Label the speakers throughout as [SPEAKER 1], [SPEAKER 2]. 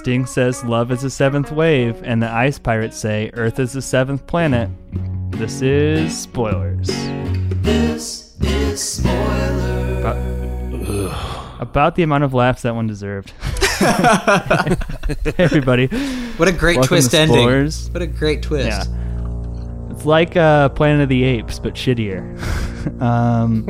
[SPEAKER 1] Sting says love is the seventh wave, and the ice pirates say Earth is the seventh planet. This is spoilers.
[SPEAKER 2] This is spoiler.
[SPEAKER 1] About, about the amount of laughs that one deserved. Everybody,
[SPEAKER 3] What a great twist ending. What a great twist.
[SPEAKER 1] yeah, it's like uh, Planet of the Apes, but shittier. um,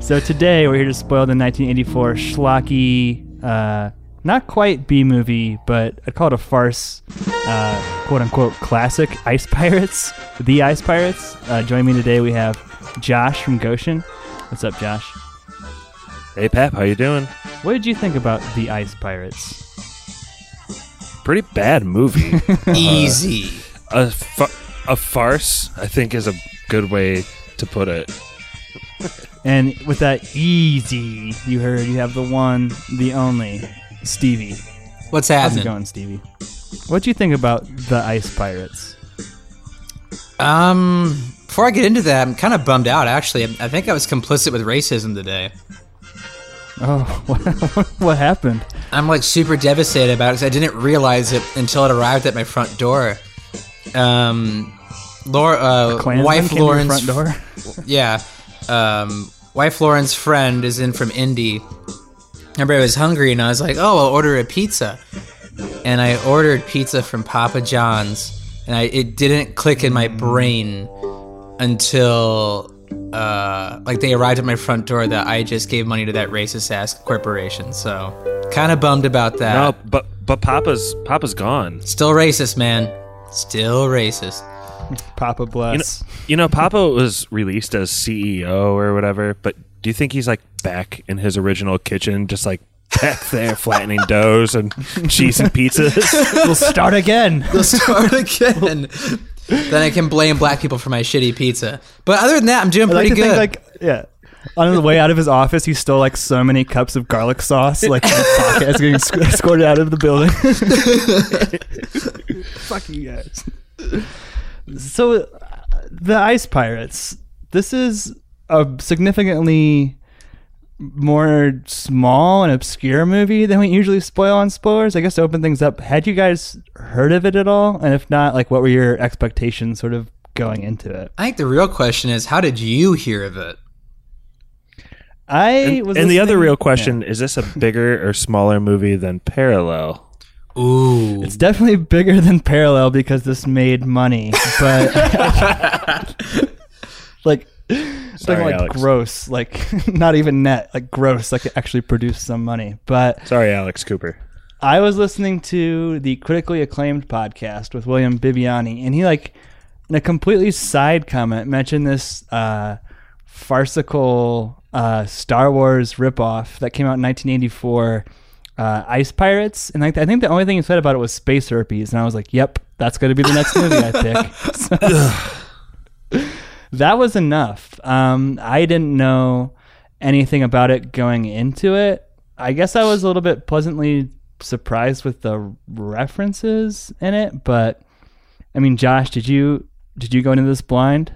[SPEAKER 1] so today we're here to spoil the 1984 schlocky, uh, not quite B movie, but I'd call it a farce, uh, quote unquote classic Ice Pirates, the Ice Pirates. Uh, joining me today we have Josh from Goshen. What's up, Josh?
[SPEAKER 4] Hey Pap, how you doing?
[SPEAKER 1] What did you think about the Ice Pirates?
[SPEAKER 4] Pretty bad movie.
[SPEAKER 3] Easy.
[SPEAKER 4] a, fa- a farce, I think, is a good way to put it.
[SPEAKER 1] And with that easy, you heard you have the one, the only, Stevie.
[SPEAKER 3] What's happening?
[SPEAKER 1] How's it going, Stevie? What do you think about the Ice Pirates?
[SPEAKER 3] Um, before I get into that, I'm kind of bummed out. Actually, I think I was complicit with racism today.
[SPEAKER 1] Oh, what, what happened?
[SPEAKER 3] I'm like super devastated about it because I didn't realize it until it arrived at my front door. Um, Laura, uh, wife
[SPEAKER 1] came to your
[SPEAKER 3] Lauren's
[SPEAKER 1] front door.
[SPEAKER 3] yeah, um, wife Lauren's friend is in from Indy. Remember, I was hungry and I was like, "Oh, I'll order a pizza," and I ordered pizza from Papa John's, and I it didn't click in my brain until uh, like they arrived at my front door that I just gave money to that racist ass corporation. So, kind of bummed about that.
[SPEAKER 4] No, but but Papa's Papa's gone.
[SPEAKER 3] Still racist, man. Still racist.
[SPEAKER 1] Papa
[SPEAKER 4] You know,
[SPEAKER 1] bless.
[SPEAKER 4] you know, Papa was released as CEO or whatever. But do you think he's like back in his original kitchen, just like back there flattening doughs and cheese and pizzas?
[SPEAKER 1] we'll start again.
[SPEAKER 3] We'll start again. then I can blame black people for my shitty pizza. But other than that, I'm doing
[SPEAKER 1] I
[SPEAKER 3] pretty
[SPEAKER 1] to
[SPEAKER 3] good.
[SPEAKER 1] think, like, yeah. On the way out of his office, he stole like so many cups of garlic sauce, like in his pocket, as getting sc- escorted out of the building. Fuck you guys. So, uh, the Ice Pirates. This is a significantly more small and obscure movie than we usually spoil on spoilers. I guess to open things up, had you guys heard of it at all? And if not, like, what were your expectations, sort of going into it?
[SPEAKER 3] I think the real question is, how did you hear of it?
[SPEAKER 1] I
[SPEAKER 4] And,
[SPEAKER 1] was.
[SPEAKER 4] and the other real question is: This a bigger or smaller movie than Parallel?
[SPEAKER 3] Ooh.
[SPEAKER 1] It's definitely bigger than Parallel because this made money, but like,
[SPEAKER 4] Sorry,
[SPEAKER 1] something like
[SPEAKER 4] Alex.
[SPEAKER 1] gross, like not even net, like gross, like it actually produced some money. But
[SPEAKER 4] Sorry, Alex Cooper.
[SPEAKER 1] I was listening to the critically acclaimed podcast with William Bibbiani, and he like in a completely side comment mentioned this uh, farcical uh, Star Wars ripoff that came out in 1984, uh, Ice Pirates, and like I think the only thing he said about it was space herpes, and I was like, "Yep, that's going to be the next movie I pick." So, that was enough. Um, I didn't know anything about it going into it. I guess I was a little bit pleasantly surprised with the references in it, but I mean, Josh, did you did you go into this blind?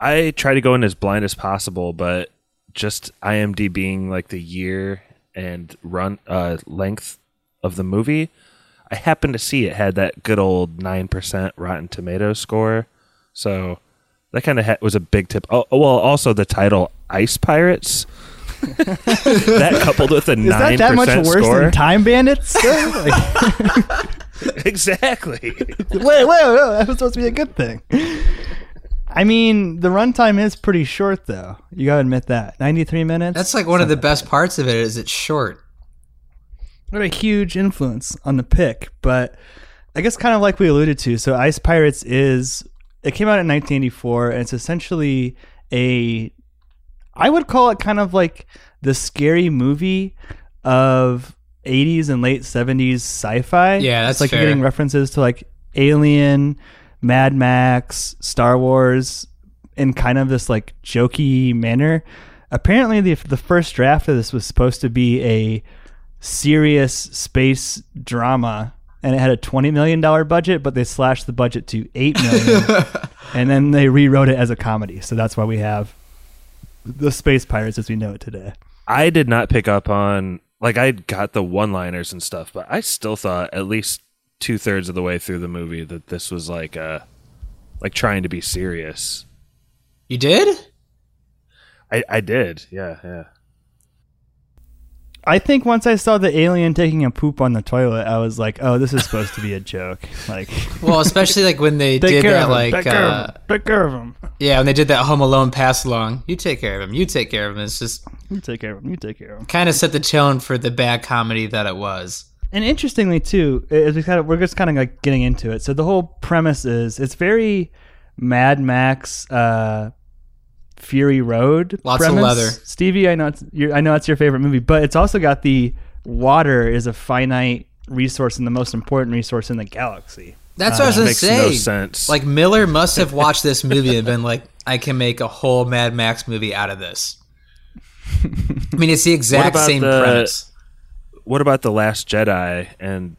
[SPEAKER 4] I try to go in as blind as possible, but just IMDb being like the year and run uh, length of the movie, I happened to see it had that good old nine percent Rotten Tomatoes score, so that kind of ha- was a big tip. Oh, oh, well, also the title Ice Pirates. that coupled with a
[SPEAKER 1] Is
[SPEAKER 4] nine
[SPEAKER 1] that that much worse
[SPEAKER 4] score,
[SPEAKER 1] than Time Bandits?
[SPEAKER 4] Exactly.
[SPEAKER 1] wait, wait, wait, that was supposed to be a good thing. I mean, the runtime is pretty short, though. You gotta admit that. Ninety-three minutes.
[SPEAKER 3] That's like one of the best parts of it is it's short.
[SPEAKER 1] what a huge influence on the pick. But I guess kind of like we alluded to, so Ice Pirates is it came out in 1984, and it's essentially a I would call it kind of like the scary movie of 80s and late 70s sci-fi.
[SPEAKER 3] Yeah, that's
[SPEAKER 1] it's like
[SPEAKER 3] fair.
[SPEAKER 1] you're getting references to like Alien, Mad Max, Star Wars in kind of this like jokey manner. Apparently, the the first draft of this was supposed to be a serious space drama, and it had a twenty million dollar budget, but they slashed the budget to 8 million. and then they rewrote it as a comedy. So that's why we have the Space Pirates as we know it today.
[SPEAKER 4] I did not pick up on like I got the one liners and stuff, but I still thought at least two thirds of the way through the movie that this was like uh like trying to be serious.
[SPEAKER 3] You did?
[SPEAKER 4] I, I did, yeah, yeah.
[SPEAKER 1] I think once I saw the alien taking a poop on the toilet, I was like, "Oh, this is supposed to be a joke." Like,
[SPEAKER 3] Well, especially like when they did that,
[SPEAKER 1] him.
[SPEAKER 3] like
[SPEAKER 1] take care of
[SPEAKER 3] uh,
[SPEAKER 1] him. Take care of him.
[SPEAKER 3] yeah, when they did that Home Alone pass along. You take care of him. You take care of him. It's just
[SPEAKER 1] You take care of him. You take care of him.
[SPEAKER 3] kind of set the tone for the bad comedy that it was.
[SPEAKER 1] And interestingly, too, as we kind of we're just kind of like getting into it. So the whole premise is it's very Mad Max, uh, Fury Road.
[SPEAKER 3] Lots of leather.
[SPEAKER 1] Stevie. I know it's your, I know it's your favorite movie, but it's also got the water is a finite resource and the most important resource in the galaxy.
[SPEAKER 3] That's uh, what I was gonna
[SPEAKER 4] Makes
[SPEAKER 3] say.
[SPEAKER 4] no sense.
[SPEAKER 3] Like Miller must have watched this movie and been like, I can make a whole Mad Max movie out of this. I mean, it's the exact same
[SPEAKER 4] the-
[SPEAKER 3] premise.
[SPEAKER 4] what about the Last Jedi and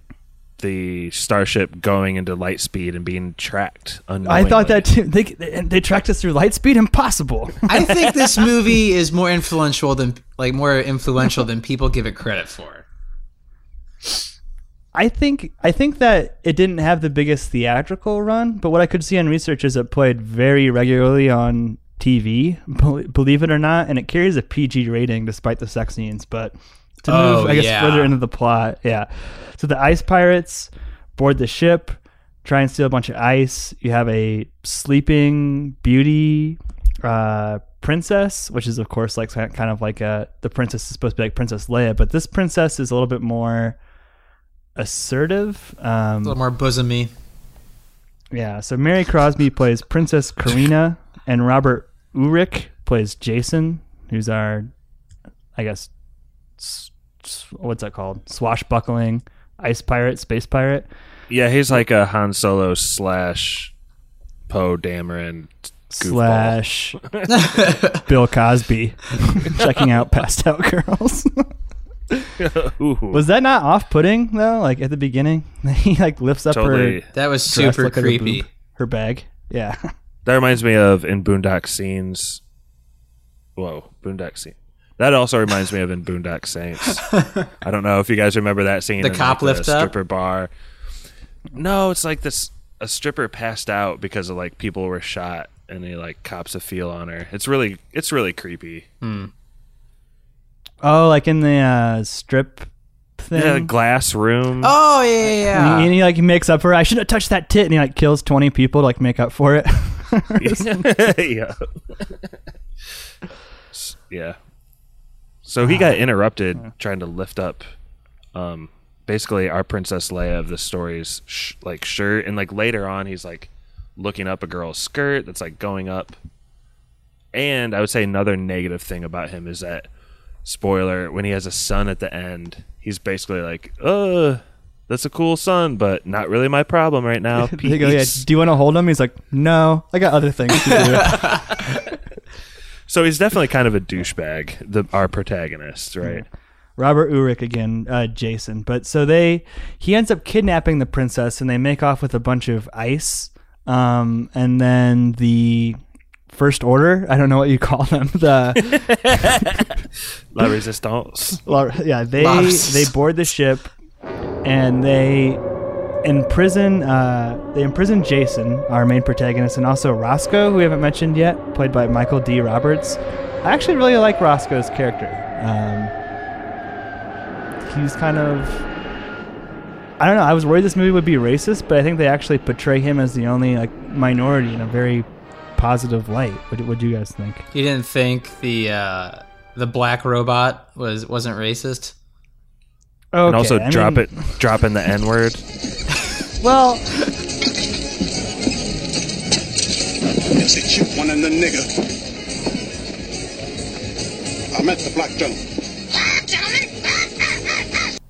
[SPEAKER 4] the starship going into light speed and being tracked?
[SPEAKER 1] I thought that too. They, they, they tracked us through light speed. Impossible.
[SPEAKER 3] I think this movie is more influential than like more influential than people give it credit for.
[SPEAKER 1] I think I think that it didn't have the biggest theatrical run, but what I could see on research is it played very regularly on TV, believe it or not, and it carries a PG rating despite the sex scenes. But to
[SPEAKER 3] Oh,
[SPEAKER 1] move, I guess,
[SPEAKER 3] yeah.
[SPEAKER 1] further into the plot, yeah. So the ice pirates board the ship, try and steal a bunch of ice. You have a sleeping beauty uh, princess, which is of course like kind of like a the princess is supposed to be like Princess Leia, but this princess is a little bit more assertive. um, A
[SPEAKER 3] little more bosomy.
[SPEAKER 1] yeah, so Mary Crosby plays Princess Karina, and Robert Urich plays Jason, who's our, I guess, what's that called? Swashbuckling ice pirate, space pirate.
[SPEAKER 4] Yeah, he's like a Han Solo slash Poe Dameron
[SPEAKER 1] slash Bill Cosby checking out passed out girls. Was that not off putting though? Like at the beginning, he like lifts up
[SPEAKER 4] totally.
[SPEAKER 1] her
[SPEAKER 3] That was super
[SPEAKER 1] look at her
[SPEAKER 3] creepy.
[SPEAKER 1] boob, her bag. Yeah,
[SPEAKER 4] That reminds me of in Boondock Saints. Whoa, Boondock Saint. That also reminds me of in Boondock Saints. I don't know if you guys remember that scene.
[SPEAKER 3] The
[SPEAKER 4] in,
[SPEAKER 3] cop
[SPEAKER 4] like,
[SPEAKER 3] lift
[SPEAKER 4] the
[SPEAKER 3] up?
[SPEAKER 4] stripper bar. No, it's like this. A stripper passed out because of like people were shot, and they like cops a feel on her. It's really, it's really creepy.
[SPEAKER 1] Oh, like in the uh, strip thing.
[SPEAKER 4] Yeah, glass room.
[SPEAKER 3] Oh yeah, yeah, yeah.
[SPEAKER 1] And he, and he, like makes up for. it. I should have touched that tit, and he like kills twenty people to like make up for it.
[SPEAKER 4] yeah. Yeah. So he got interrupted trying to lift up, um, basically our Princess Leia of the story's sh- like shirt, and like later on he's like looking up a girl's skirt that's like going up. And I would say another negative thing about him is that spoiler when he has a son at the end, he's basically like, "Uh, that's a cool son, but not really my problem right now."
[SPEAKER 1] they go, yeah, do you want to hold him? He's like, no, I got other things to do.
[SPEAKER 4] So he's definitely kind of a douchebag, the our protagonist, right?
[SPEAKER 1] Robert Urich again, uh, Jason. But so they, he ends up kidnapping the princess, and they make off with a bunch of ice. Um, and then the first order, I don't know what you call them. The
[SPEAKER 4] La Resistance.
[SPEAKER 1] Well, yeah, they
[SPEAKER 3] Loves.
[SPEAKER 1] they board the ship and they imprison uh, they imprison Jason, our main protagonist, and also Roscoe, who we haven't mentioned yet, played by Michael D. Roberts. I actually really like Roscoe's character. Um, he's kind of I don't know. I was worried this movie would be racist, but I think they actually portray him as the only like minority in a very positive light. What do you guys think?
[SPEAKER 3] You didn't think the uh, the black robot was wasn't racist?
[SPEAKER 1] Okay,
[SPEAKER 4] and also
[SPEAKER 1] I
[SPEAKER 4] drop
[SPEAKER 1] mean-
[SPEAKER 4] it drop in the N word.
[SPEAKER 1] Well,
[SPEAKER 5] It's a cute one and the nigger. I met the black gentleman.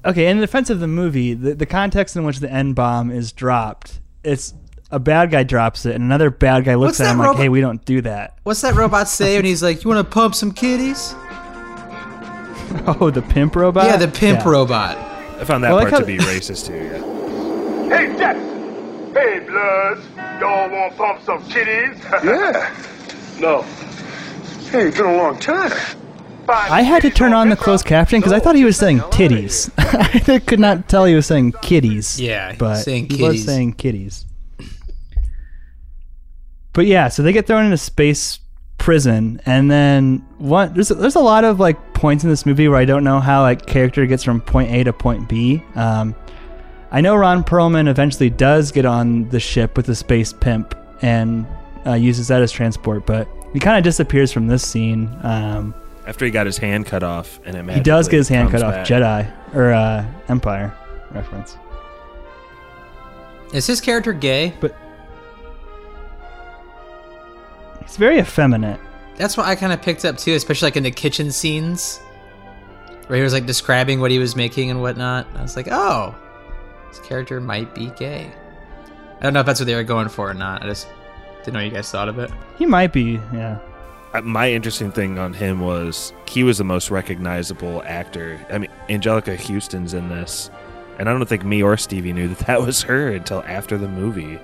[SPEAKER 1] okay, in defense of the movie, the, the context in which the N bomb is dropped, it's a bad guy drops it, and another bad guy looks
[SPEAKER 3] What's
[SPEAKER 1] at
[SPEAKER 3] that
[SPEAKER 1] him like, "Hey, we don't do that."
[SPEAKER 3] What's that robot say when he's like, "You want to pump some kitties?"
[SPEAKER 1] Oh, the pimp robot.
[SPEAKER 3] yeah, the pimp
[SPEAKER 1] Yeah.
[SPEAKER 3] robot.
[SPEAKER 4] I found that
[SPEAKER 1] Well, I
[SPEAKER 4] part to
[SPEAKER 1] like
[SPEAKER 4] be racist too. Yeah.
[SPEAKER 6] Hey, Jackson. Hey, Bloods. Y'all want to pump some kitties?
[SPEAKER 5] Yeah.
[SPEAKER 6] no.
[SPEAKER 5] Hey, it's been a long time.
[SPEAKER 1] I had to turn on the closed caption because I thought he was saying
[SPEAKER 6] All right.
[SPEAKER 1] titties. I could not tell he was saying kitties.
[SPEAKER 3] Yeah,
[SPEAKER 1] but
[SPEAKER 3] saying
[SPEAKER 1] he was
[SPEAKER 3] kitties.
[SPEAKER 1] saying kitties. But yeah, so they get thrown into space prison, and then one there's a, there's a lot of like points in this movie where I don't know how like character gets from point A to point B. Um, I know Ron Perlman eventually does get on the ship with the space pimp and uh, uses that as transport, but he kind of disappears from this scene. Um,
[SPEAKER 4] After he got his hand cut off, and it
[SPEAKER 1] he does get his hand cut
[SPEAKER 4] comes
[SPEAKER 1] off. Jedi or uh, Empire reference.
[SPEAKER 3] Is his character gay?
[SPEAKER 1] But he's very effeminate.
[SPEAKER 3] That's what I kind of picked up too, especially like in the kitchen scenes where he was like describing what he was making and whatnot. I was like, oh, this character might be gay. I don't know if that's what they were going for or not. I just didn't know you guys thought of it.
[SPEAKER 1] He might be, yeah.
[SPEAKER 4] Uh, My interesting thing on him was he was the most recognizable actor. I mean, Anjelica Huston's in this, and I don't think me or Stevie knew that that was her until after the movie.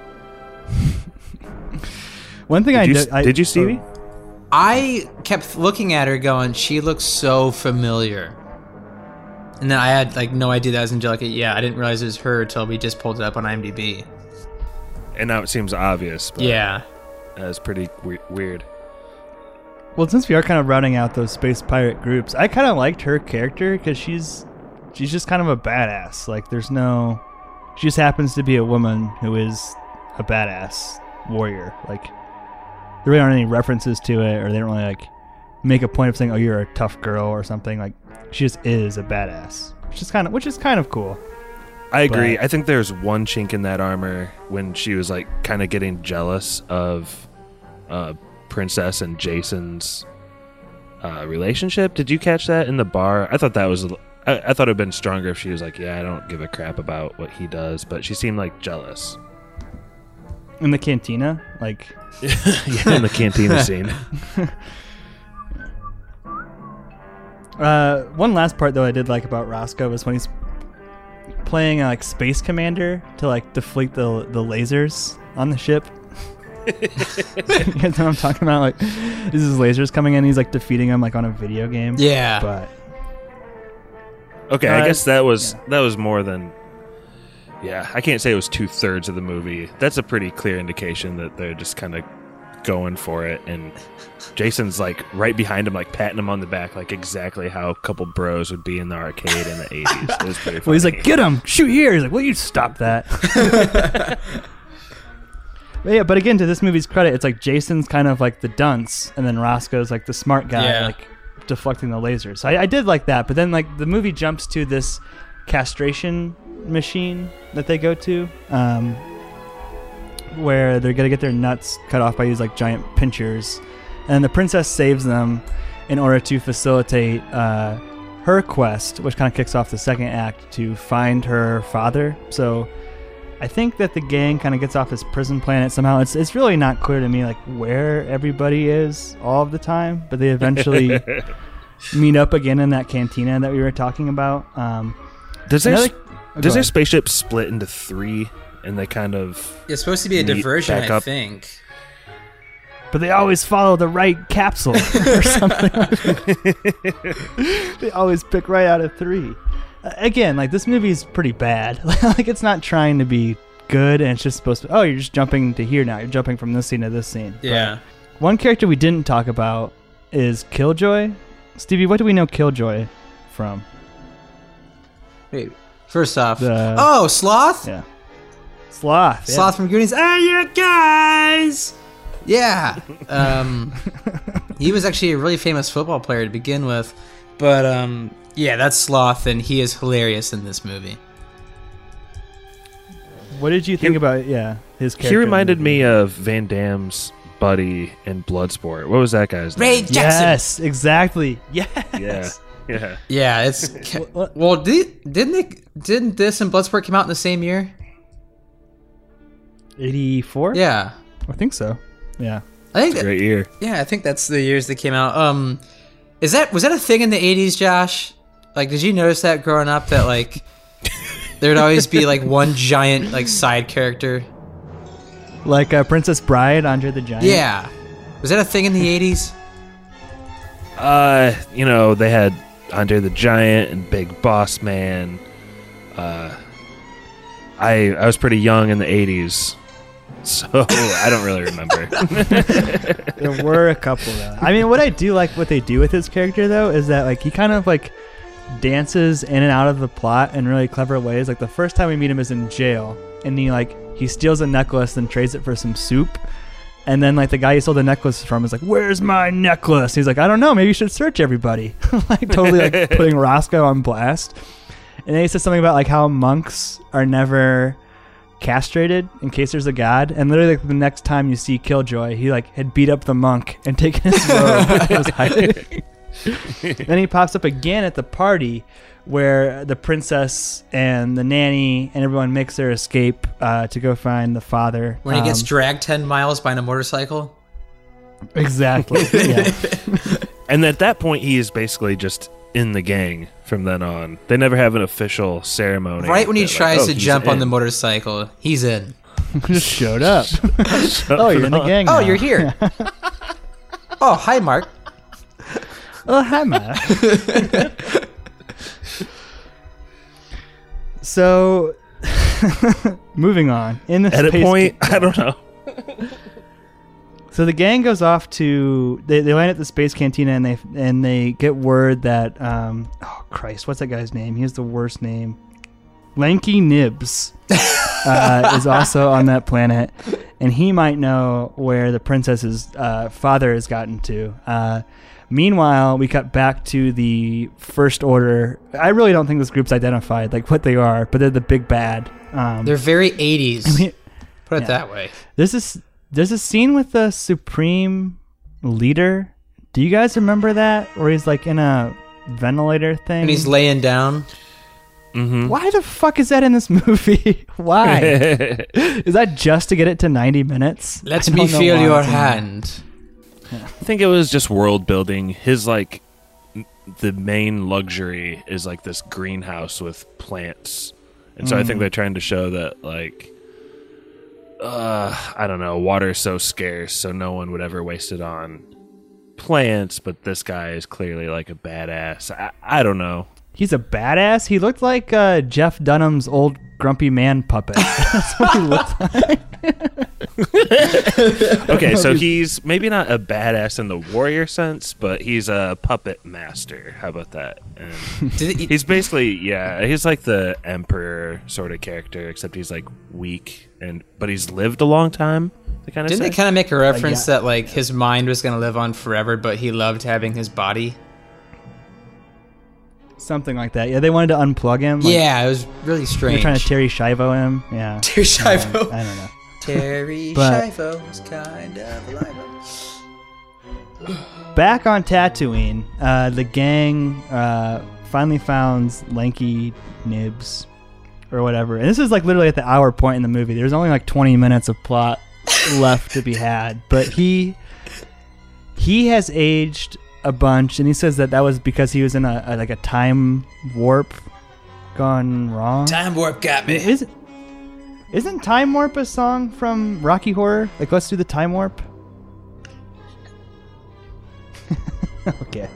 [SPEAKER 1] One thing I
[SPEAKER 4] Did you,
[SPEAKER 1] did, I,
[SPEAKER 4] did you Stevie?
[SPEAKER 3] I kept looking at her going, she looks so familiar. And then I had like no idea that was Anjelica. Yeah, I didn't realize it was her until we just pulled it up on IMDb.
[SPEAKER 4] and now it seems obvious. But
[SPEAKER 3] Yeah.
[SPEAKER 4] that's pretty we- weird.
[SPEAKER 1] Well, since we are kind of routing out those space pirate groups, I kind of liked her character because she's she's just kind of a badass. Like, there's no, she just happens to be a woman who is a badass warrior. Like, there really aren't any references to it, or they don't really like make a point of saying, "Oh, you're a tough girl" or something. Like, she just is a badass, which is kind of which is kind of cool.
[SPEAKER 4] I agree.
[SPEAKER 1] But-
[SPEAKER 4] I think there's one chink in that armor when she was like kind of getting jealous of uh, Princess and Jason's uh, relationship. Did you catch that in the bar? I thought that was. I, I thought it'd been stronger if she was like, "Yeah, I don't give a crap about what he does," but she seemed like jealous.
[SPEAKER 1] In the cantina, like
[SPEAKER 4] yeah, in the cantina scene.
[SPEAKER 1] Uh, one last part though I did like about Roscoe was when he's playing uh, like space commander to like deflate the the lasers on the ship. you guys know what I'm talking about? Like, this is lasers coming in. He's like defeating them like on a video game.
[SPEAKER 3] Yeah.
[SPEAKER 1] But
[SPEAKER 4] Okay,
[SPEAKER 1] Uh,
[SPEAKER 4] I guess that was that was more than. Yeah, I can't say it was two thirds of the movie. That's a pretty clear indication that they're just kind of going for it, and Jason's like right behind him, like patting him on the back, like exactly how a couple bros would be in the arcade in the eighties. It was pretty. Funny.
[SPEAKER 1] well, he's like, "Get him! Shoot here!" He's like, "Will you stop that?" But yeah, but again, to this movie's credit, it's like Jason's kind of like the dunce, and then Roscoe's like the smart guy,
[SPEAKER 3] Yeah.
[SPEAKER 1] like deflecting the lasers. So I, I did like that, but then like the movie jumps to this castration machine that they go to, um, where they're gonna get their nuts cut off by these like giant pinchers, and the princess saves them in order to facilitate uh, her quest, which kind of kicks off the second act to find her father. So. I think that the gang kind of gets off this prison planet somehow. It's it's really not clear to me like where everybody is all of the time, but they eventually meet up again in that cantina that we were talking about. Um,
[SPEAKER 4] does their
[SPEAKER 1] another- oh, go
[SPEAKER 4] does their
[SPEAKER 1] ahead.
[SPEAKER 4] spaceship split into three, and they kind of
[SPEAKER 3] It's supposed to be a
[SPEAKER 4] Meet
[SPEAKER 3] diversion,
[SPEAKER 4] back
[SPEAKER 3] I
[SPEAKER 4] up.
[SPEAKER 3] think.
[SPEAKER 1] but they always follow the right capsule or something. they always pick right out of three. Uh, again, like this movie is pretty bad. like it's not trying to be good, and it's just supposed to. Oh, you're just jumping to here now. You're jumping from this scene to this scene. But
[SPEAKER 3] Yeah.
[SPEAKER 1] One character we didn't talk about is Killjoy. Stevie, what do we know Killjoy from?
[SPEAKER 3] Wait. First off,
[SPEAKER 1] The-
[SPEAKER 3] oh, Sloth?
[SPEAKER 1] Yeah. Sloth. yeah.
[SPEAKER 3] Sloth from Goonies. Hey, you guys! Yeah. Um, he was actually a really famous football player to begin with. But um, yeah, that's Sloth, and he is hilarious in this movie.
[SPEAKER 1] What did you think about yeah his character?
[SPEAKER 4] he reminded me of Van Damme's buddy in Bloodsport. What was that guy's
[SPEAKER 3] Ray
[SPEAKER 4] name?
[SPEAKER 3] Ray Jackson.
[SPEAKER 1] Yes, exactly. Yes.
[SPEAKER 4] Yeah, yeah.
[SPEAKER 3] Yeah, it's
[SPEAKER 1] What-
[SPEAKER 3] well. Did, didn't they? Didn't this and Bloodsport come out in the same year?
[SPEAKER 1] 84?
[SPEAKER 3] Yeah,
[SPEAKER 1] I think so. Yeah.
[SPEAKER 3] I think. That,
[SPEAKER 4] Great year.
[SPEAKER 3] yeah, I think that's the years that came out. Um, is that was that a thing in the '80s, Josh? Like, did you notice that growing up that like there'd always be like one giant like side character?
[SPEAKER 1] Like uh, Princess Bride, Andre the Giant.
[SPEAKER 3] Yeah, was that a thing in the '80s?
[SPEAKER 4] Uh, you know, they had Andre the Giant and Big Boss Man. Uh, I I was pretty young in the '80s, so I don't really remember.
[SPEAKER 1] There were a couple. I mean, what I do like what they do with his character though is that like he kind of like dances in and out of the plot in really clever ways. Like the first time we meet him is in jail, and he like he steals a necklace and trades it for some soup. And then like the guy he stole the necklace from is like, "Where's my necklace?" He's like, "I don't know. Maybe you should search everybody." like totally like putting Roscoe on blast. And then he says something about like how monks are never castrated in case there's a god. And literally, like the next time you see Killjoy, he like had beat up the monk and taken his robe. and was hiding. then he pops up again at the party where the princess and the nanny and everyone makes their escape uh, to go find the father.
[SPEAKER 3] When he gets
[SPEAKER 1] Um,
[SPEAKER 3] dragged 10 miles by a motorcycle.
[SPEAKER 1] exactly. yeah.
[SPEAKER 4] and at that point, he is basically just in the gang from then on. They never have an official ceremony.
[SPEAKER 3] Right when he
[SPEAKER 4] that, like,
[SPEAKER 3] tries
[SPEAKER 4] oh,
[SPEAKER 3] to
[SPEAKER 4] he's
[SPEAKER 3] jump on the motorcycle, he's in.
[SPEAKER 1] Just showed up. oh, you're in the gang.
[SPEAKER 3] Oh, you're here. oh, hi, Mark.
[SPEAKER 1] Oh, hi, Matt. So, moving on. In the
[SPEAKER 4] Edit point?
[SPEAKER 1] ca-
[SPEAKER 4] I don't know.
[SPEAKER 1] so the gang goes off to they, they land at the space cantina and they and they get word that um oh Christ, what's that guy's name? He has the worst name. Lanky Nibs uh, is also on that planet, and he might know where the princess's uh, father has gotten to. Uh, meanwhile, we cut back to the First Order. I really don't think this group's identified, like what they are, but they're the big bad. Um,
[SPEAKER 3] They're very 80s.
[SPEAKER 1] I mean,
[SPEAKER 3] Put it
[SPEAKER 1] yeah.
[SPEAKER 3] that way.
[SPEAKER 1] there's this there's a scene with the Supreme Leader. Do you guys remember that? Where he's like in a ventilator thing.
[SPEAKER 3] And he's laying down.
[SPEAKER 4] Mm-hmm.
[SPEAKER 1] Why the fuck is that in this movie? Why? is that just to get it to 90 minutes?
[SPEAKER 3] Let
[SPEAKER 1] I
[SPEAKER 3] me feel your
[SPEAKER 1] hand. in
[SPEAKER 4] I think it was just world building. His like the main luxury is like this greenhouse with plants. And so I think they're trying to show that like uh I don't know, water is so scarce so no one would ever waste it on plants, but this guy is clearly like a badass. I, I don't know.
[SPEAKER 1] He's a badass. He looked like uh, Jeff Dunham's old grumpy man puppet. That's what he looked like.
[SPEAKER 4] Okay, so he's maybe not a badass in the warrior sense, but he's a puppet master. How about that? And He's basically yeah, he's like the emperor sort of character, except he's like weak and but he's lived a long time. They kind of
[SPEAKER 3] didn't
[SPEAKER 4] say.
[SPEAKER 3] they kind of make a uh, reference
[SPEAKER 1] yeah.
[SPEAKER 3] that like his mind was gonna live on forever, but he loved having his body?
[SPEAKER 1] Something like that. Yeah, they wanted to unplug him. Like,
[SPEAKER 3] yeah, it was really strange.
[SPEAKER 1] They're trying to Terry Schiavo him. Yeah.
[SPEAKER 3] Terry Schiavo.
[SPEAKER 1] I don't know.
[SPEAKER 3] Terry
[SPEAKER 1] But-
[SPEAKER 3] Schiavo's kind of alive.
[SPEAKER 1] Back on Tatooine, uh, the gang uh, finally found Lanky Nibs or whatever. And this is like literally at the hour point in the movie. There's only like 20 minutes of plot left to be had, but he he has aged a bunch, and he says that that was because he was in a, a like a time warp gone wrong.
[SPEAKER 3] Time warp got me.
[SPEAKER 1] Is isn't Time Warp a song from Rocky Horror? Like, let's do the Time Warp. okay.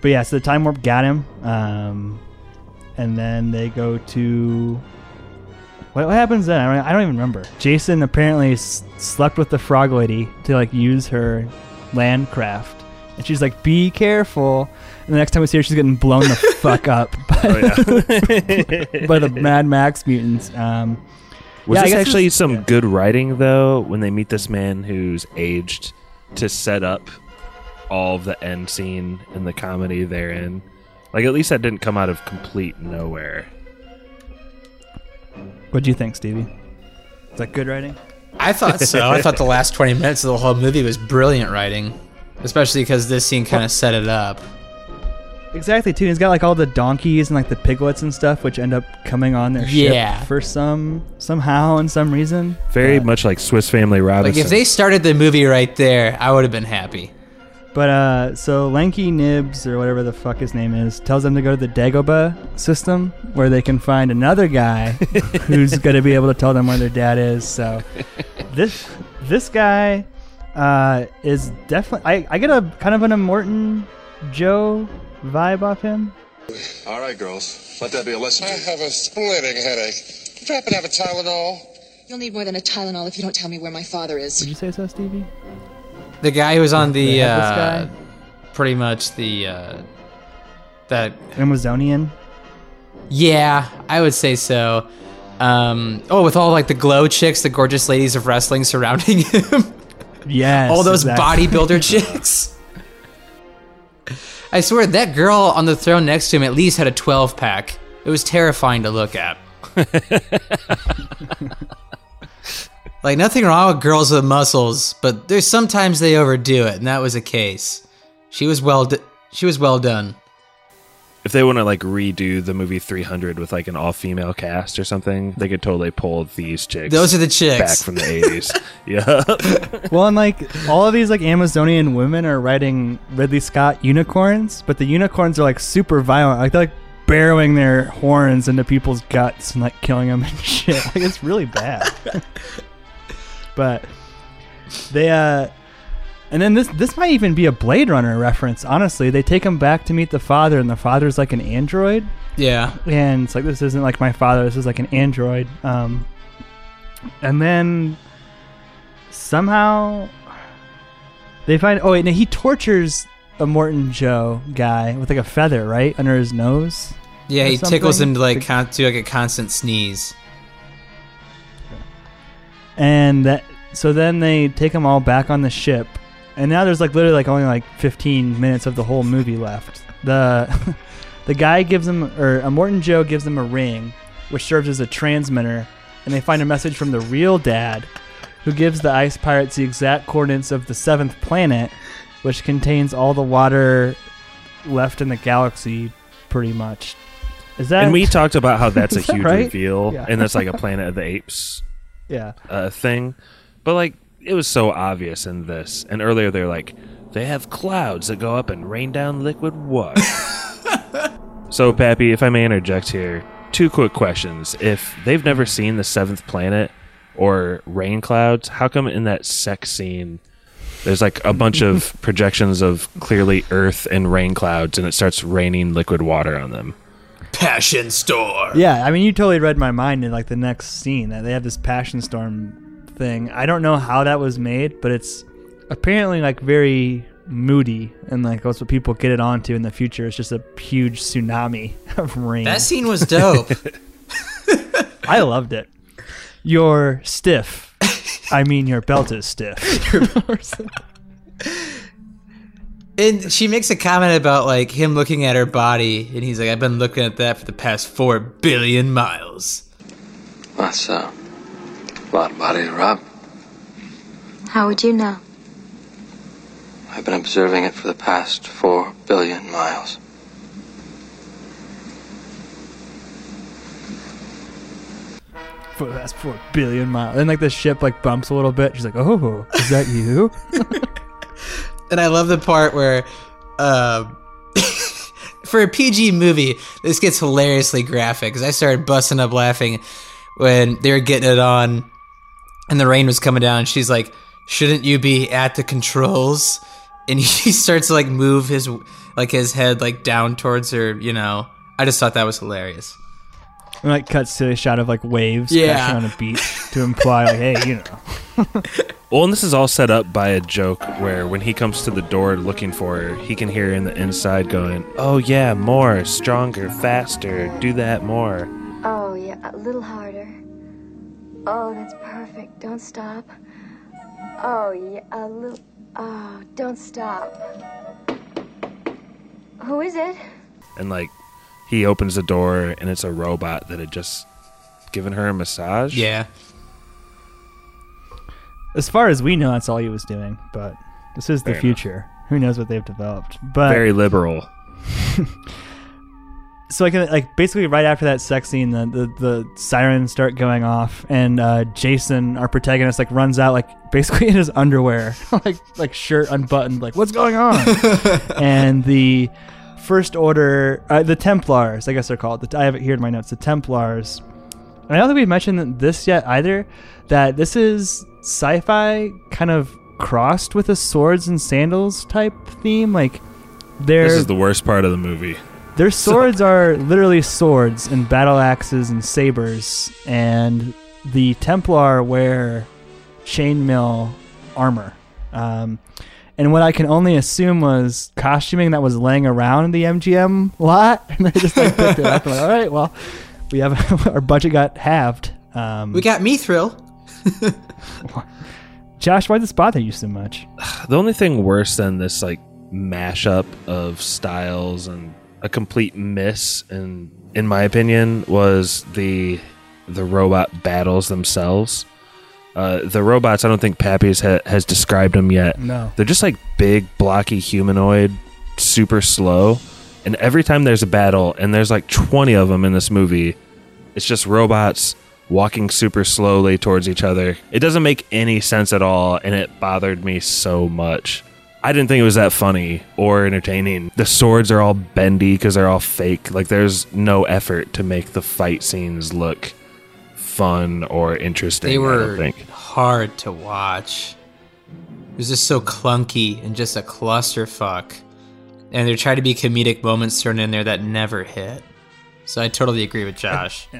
[SPEAKER 1] But yeah, so the Time Warp got him, um, and then they go to. What, what happens then? I don't, I don't even remember. Jason apparently s- slept with the frog lady to like use her land craft, and she's like, "Be careful." And the next time we see her, she's getting blown the fuck up by,
[SPEAKER 4] Oh, yeah.
[SPEAKER 1] by the Mad Max mutants. Um,
[SPEAKER 4] Was
[SPEAKER 1] Yeah,
[SPEAKER 4] this actually
[SPEAKER 1] it's-
[SPEAKER 4] some
[SPEAKER 1] yeah.
[SPEAKER 4] good writing though when they meet this man who's aged to set up all of the end scene and the comedy therein? Like at least that didn't come out of complete nowhere.
[SPEAKER 1] what do you think, Stevie? Is that good writing?
[SPEAKER 3] I thought so. I thought the last 20 minutes of the whole movie was brilliant writing, especially because this scene kind of set it up.
[SPEAKER 1] Exactly, too. He's got like all the donkeys and like the piglets and stuff, which end up coming on their
[SPEAKER 3] Yeah.
[SPEAKER 1] ship for some somehow and some reason.
[SPEAKER 4] Very
[SPEAKER 1] But-
[SPEAKER 4] much like Swiss Family Robinson.
[SPEAKER 3] Like if they started the movie right there, I would have been happy.
[SPEAKER 1] But uh, so Lanky Nibs or whatever the fuck his name is tells them to go to the Dagobah system where they can find another guy who's going to be able to tell them where their dad is. So this this guy uh, is definitely. I, I get a kind of an Immortan Joe vibe off him.
[SPEAKER 5] All right, girls. Let that be a lesson. I have a splitting headache. Did you happen to have a Tylenol?
[SPEAKER 7] You'll need more than a Tylenol if you don't tell me where my father is.
[SPEAKER 1] Did you say so, Stevie?
[SPEAKER 3] The guy who was on the,
[SPEAKER 1] The
[SPEAKER 3] uh, pretty much the uh, that
[SPEAKER 1] Amazonian.
[SPEAKER 3] Yeah, I would say so. Um, oh, with all like the glow chicks, the gorgeous ladies of wrestling surrounding him,
[SPEAKER 1] Yes.
[SPEAKER 3] all those
[SPEAKER 1] exactly.
[SPEAKER 3] bodybuilder chicks. I swear that girl on the throne next to him at least had a 12 pack. It was terrifying to look at. like nothing wrong with girls with muscles, but there's sometimes they overdo it, and that was a case. She was well, d- she was well done.
[SPEAKER 4] If they want to like redo the movie 300 with like an all female cast or something, they could totally pull these chicks.
[SPEAKER 3] Those are the chicks back
[SPEAKER 4] from the 80s. yeah.
[SPEAKER 1] Well, and like all of these like Amazonian women are riding Ridley Scott unicorns, but the unicorns are like super violent. Like they're like barreling their horns into people's guts and like killing them and shit. Like it's really bad. but they uh and then this this might even be a Blade Runner reference. Honestly, they take him back to meet the father, and the father's like an android
[SPEAKER 3] Yeah.
[SPEAKER 1] and it's like this isn't like my father this is like an android um and then somehow they find oh wait no he tortures Immortan Joe guy with like a feather right under his nose
[SPEAKER 3] Yeah, he tickles him to like con- to like a constant sneeze.
[SPEAKER 1] and that so then they take them all back on the ship and now there's like literally like only like 15 minutes of the whole movie left the the guy gives them or Immortan Joe gives them a ring which serves as a transmitter and they find a message from the real dad who gives the ice pirates the exact coordinates of the seventh planet which contains all the water left in the galaxy pretty much is that
[SPEAKER 4] and we talked about how that's a
[SPEAKER 1] that
[SPEAKER 4] huge
[SPEAKER 1] right?
[SPEAKER 4] reveal
[SPEAKER 1] Yeah.
[SPEAKER 4] and that's like a Planet of the Apes
[SPEAKER 1] yeah
[SPEAKER 4] uh, thing. But like it was so obvious in this. And earlier they're like, they have clouds that go up and rain down liquid water. so, Pappy, if I may interject here, two quick questions. If they've never seen the seventh planet or rain clouds, how come in that sex scene there's like a bunch of projections of clearly Earth and rain clouds, and it starts raining liquid water on them?
[SPEAKER 3] Passion storm.
[SPEAKER 1] Yeah, I mean, you totally read my mind in like the next scene that they have this passion storm thing. I don't know how that was made, but it's apparently like very moody and like that's what people get it onto in the future. It's just a huge tsunami of rain.
[SPEAKER 3] That scene was dope.
[SPEAKER 1] I loved it. You're stiff. I mean, your belt is stiff.
[SPEAKER 3] and she makes a comment about like him looking at her body, and he's like, "I've been looking at that for the past four billion miles."
[SPEAKER 8] That's uh, a lot of body to rub.
[SPEAKER 7] How would you know?
[SPEAKER 8] I've been observing it for the past four billion miles.
[SPEAKER 1] for the past four billion miles. And like the ship like bumps a little bit. She's like, "Oh, is that you?"
[SPEAKER 3] And I love the part where, um, for a PG movie, this gets hilariously graphic because I started busting up laughing when they were getting it on and the rain was coming down. And she's like, "Shouldn't you be at the controls?" And he starts to like move his like his head like down towards her. You know, I just thought that was hilarious.
[SPEAKER 1] and like cuts to a shot of like waves
[SPEAKER 3] Yeah.
[SPEAKER 1] crashing on a beach to imply like, "Hey, you know."
[SPEAKER 4] Well, and this is all set up by a joke where when he comes to the door looking for her, he can hear in the inside going, "Oh yeah, more, stronger, faster, do that more."
[SPEAKER 9] Oh, yeah, a little harder. Oh, that's perfect. Don't stop. Oh, yeah, a little. Oh, don't stop. Who is it?
[SPEAKER 4] And like, he opens the door and it's a robot that had just given her a massage.
[SPEAKER 3] Yeah,
[SPEAKER 1] As far as we know, that's all he was doing. But this is the
[SPEAKER 4] Fair enough.
[SPEAKER 1] future. Who knows what they've developed? But
[SPEAKER 4] very liberal.
[SPEAKER 1] so like like basically right after that sex scene, the the, the sirens start going off, and uh, Jason, our protagonist, like runs out like basically in his underwear, like like shirt unbuttoned, like what's going on? and the first order, uh, the Templars, I guess they're called. The, I have it here in my notes. The Templars. I don't think we've mentioned this yet either. That this is sci-fi kind of crossed with a swords and sandals type theme. Like
[SPEAKER 4] This is the worst part of the movie.
[SPEAKER 1] Their swords are literally swords and battle axes and sabers, and the Templar wear chainmail armor. Um, and what I can only assume was costuming that was laying around in the MGM lot, and they just like picked it up. and like, all right, well, we have our budget got halved. Um,
[SPEAKER 3] We got me Mithril.
[SPEAKER 1] Josh, why does this bother you so much?
[SPEAKER 4] The only thing worse than this like mashup of styles and a complete miss, and in my opinion, was the the robot battles themselves. Uh, the robots, I don't think Pappy's ha- has described them yet.
[SPEAKER 1] No.
[SPEAKER 4] They're just like big, blocky humanoid, super slow. And every time there's a battle, and there's like 20 of them in this movie, it's just robots walking super slowly towards each other. It doesn't make any sense at all, and it bothered me so much. I didn't think it was that funny or entertaining. The swords are all bendy because they're all fake. Like, there's no effort to make the fight scenes look fun or interesting.
[SPEAKER 3] They
[SPEAKER 4] I
[SPEAKER 3] were
[SPEAKER 4] don't think.
[SPEAKER 3] hard to watch. It was just so clunky and just a clusterfuck. And there tried to be comedic moments thrown in there that never hit. So I totally agree with Josh.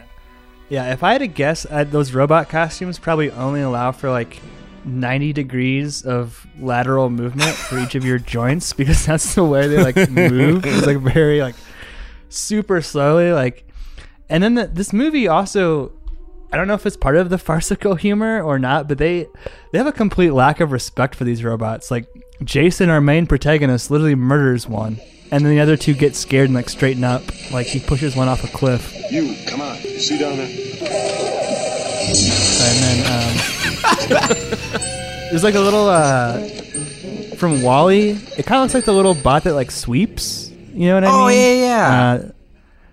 [SPEAKER 1] Yeah, if I had to guess, uh, those robot costumes probably only allow for like 90 degrees of lateral movement for each of your joints because that's the way they like move. It's like very like super slowly like and then the, this movie also I don't know if it's part of the farcical humor or not, but they they have a complete lack of respect for these robots. Like Jason, our main protagonist, literally murders one, and then the other two get scared and like straighten up. Like he pushes one off a cliff.
[SPEAKER 5] You, come on. You see down there?
[SPEAKER 1] and then um, there's like a little uh, from WALL-E. It kind of looks like the little bot that like sweeps. You know what I
[SPEAKER 3] Oh,
[SPEAKER 1] mean?
[SPEAKER 3] yeah, yeah.
[SPEAKER 1] Uh,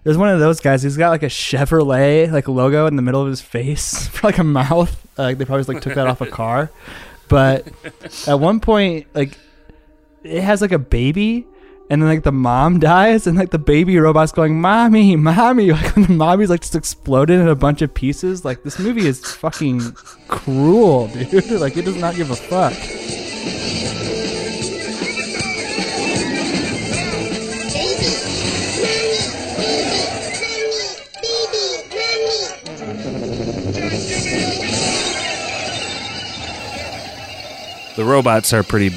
[SPEAKER 1] there's one of those guys. He's got like a Chevrolet like logo in the middle of his face for like a mouth. Uh, like they probably just, like took that off a car. But at one point, like it has like a baby. And then like the mom dies, and like the baby robot's going, "Mommy, mommy!" Like the mommy's like just exploded in a bunch of pieces. Like this movie is fucking cruel, dude. like it does not give a fuck.
[SPEAKER 4] the robots are pretty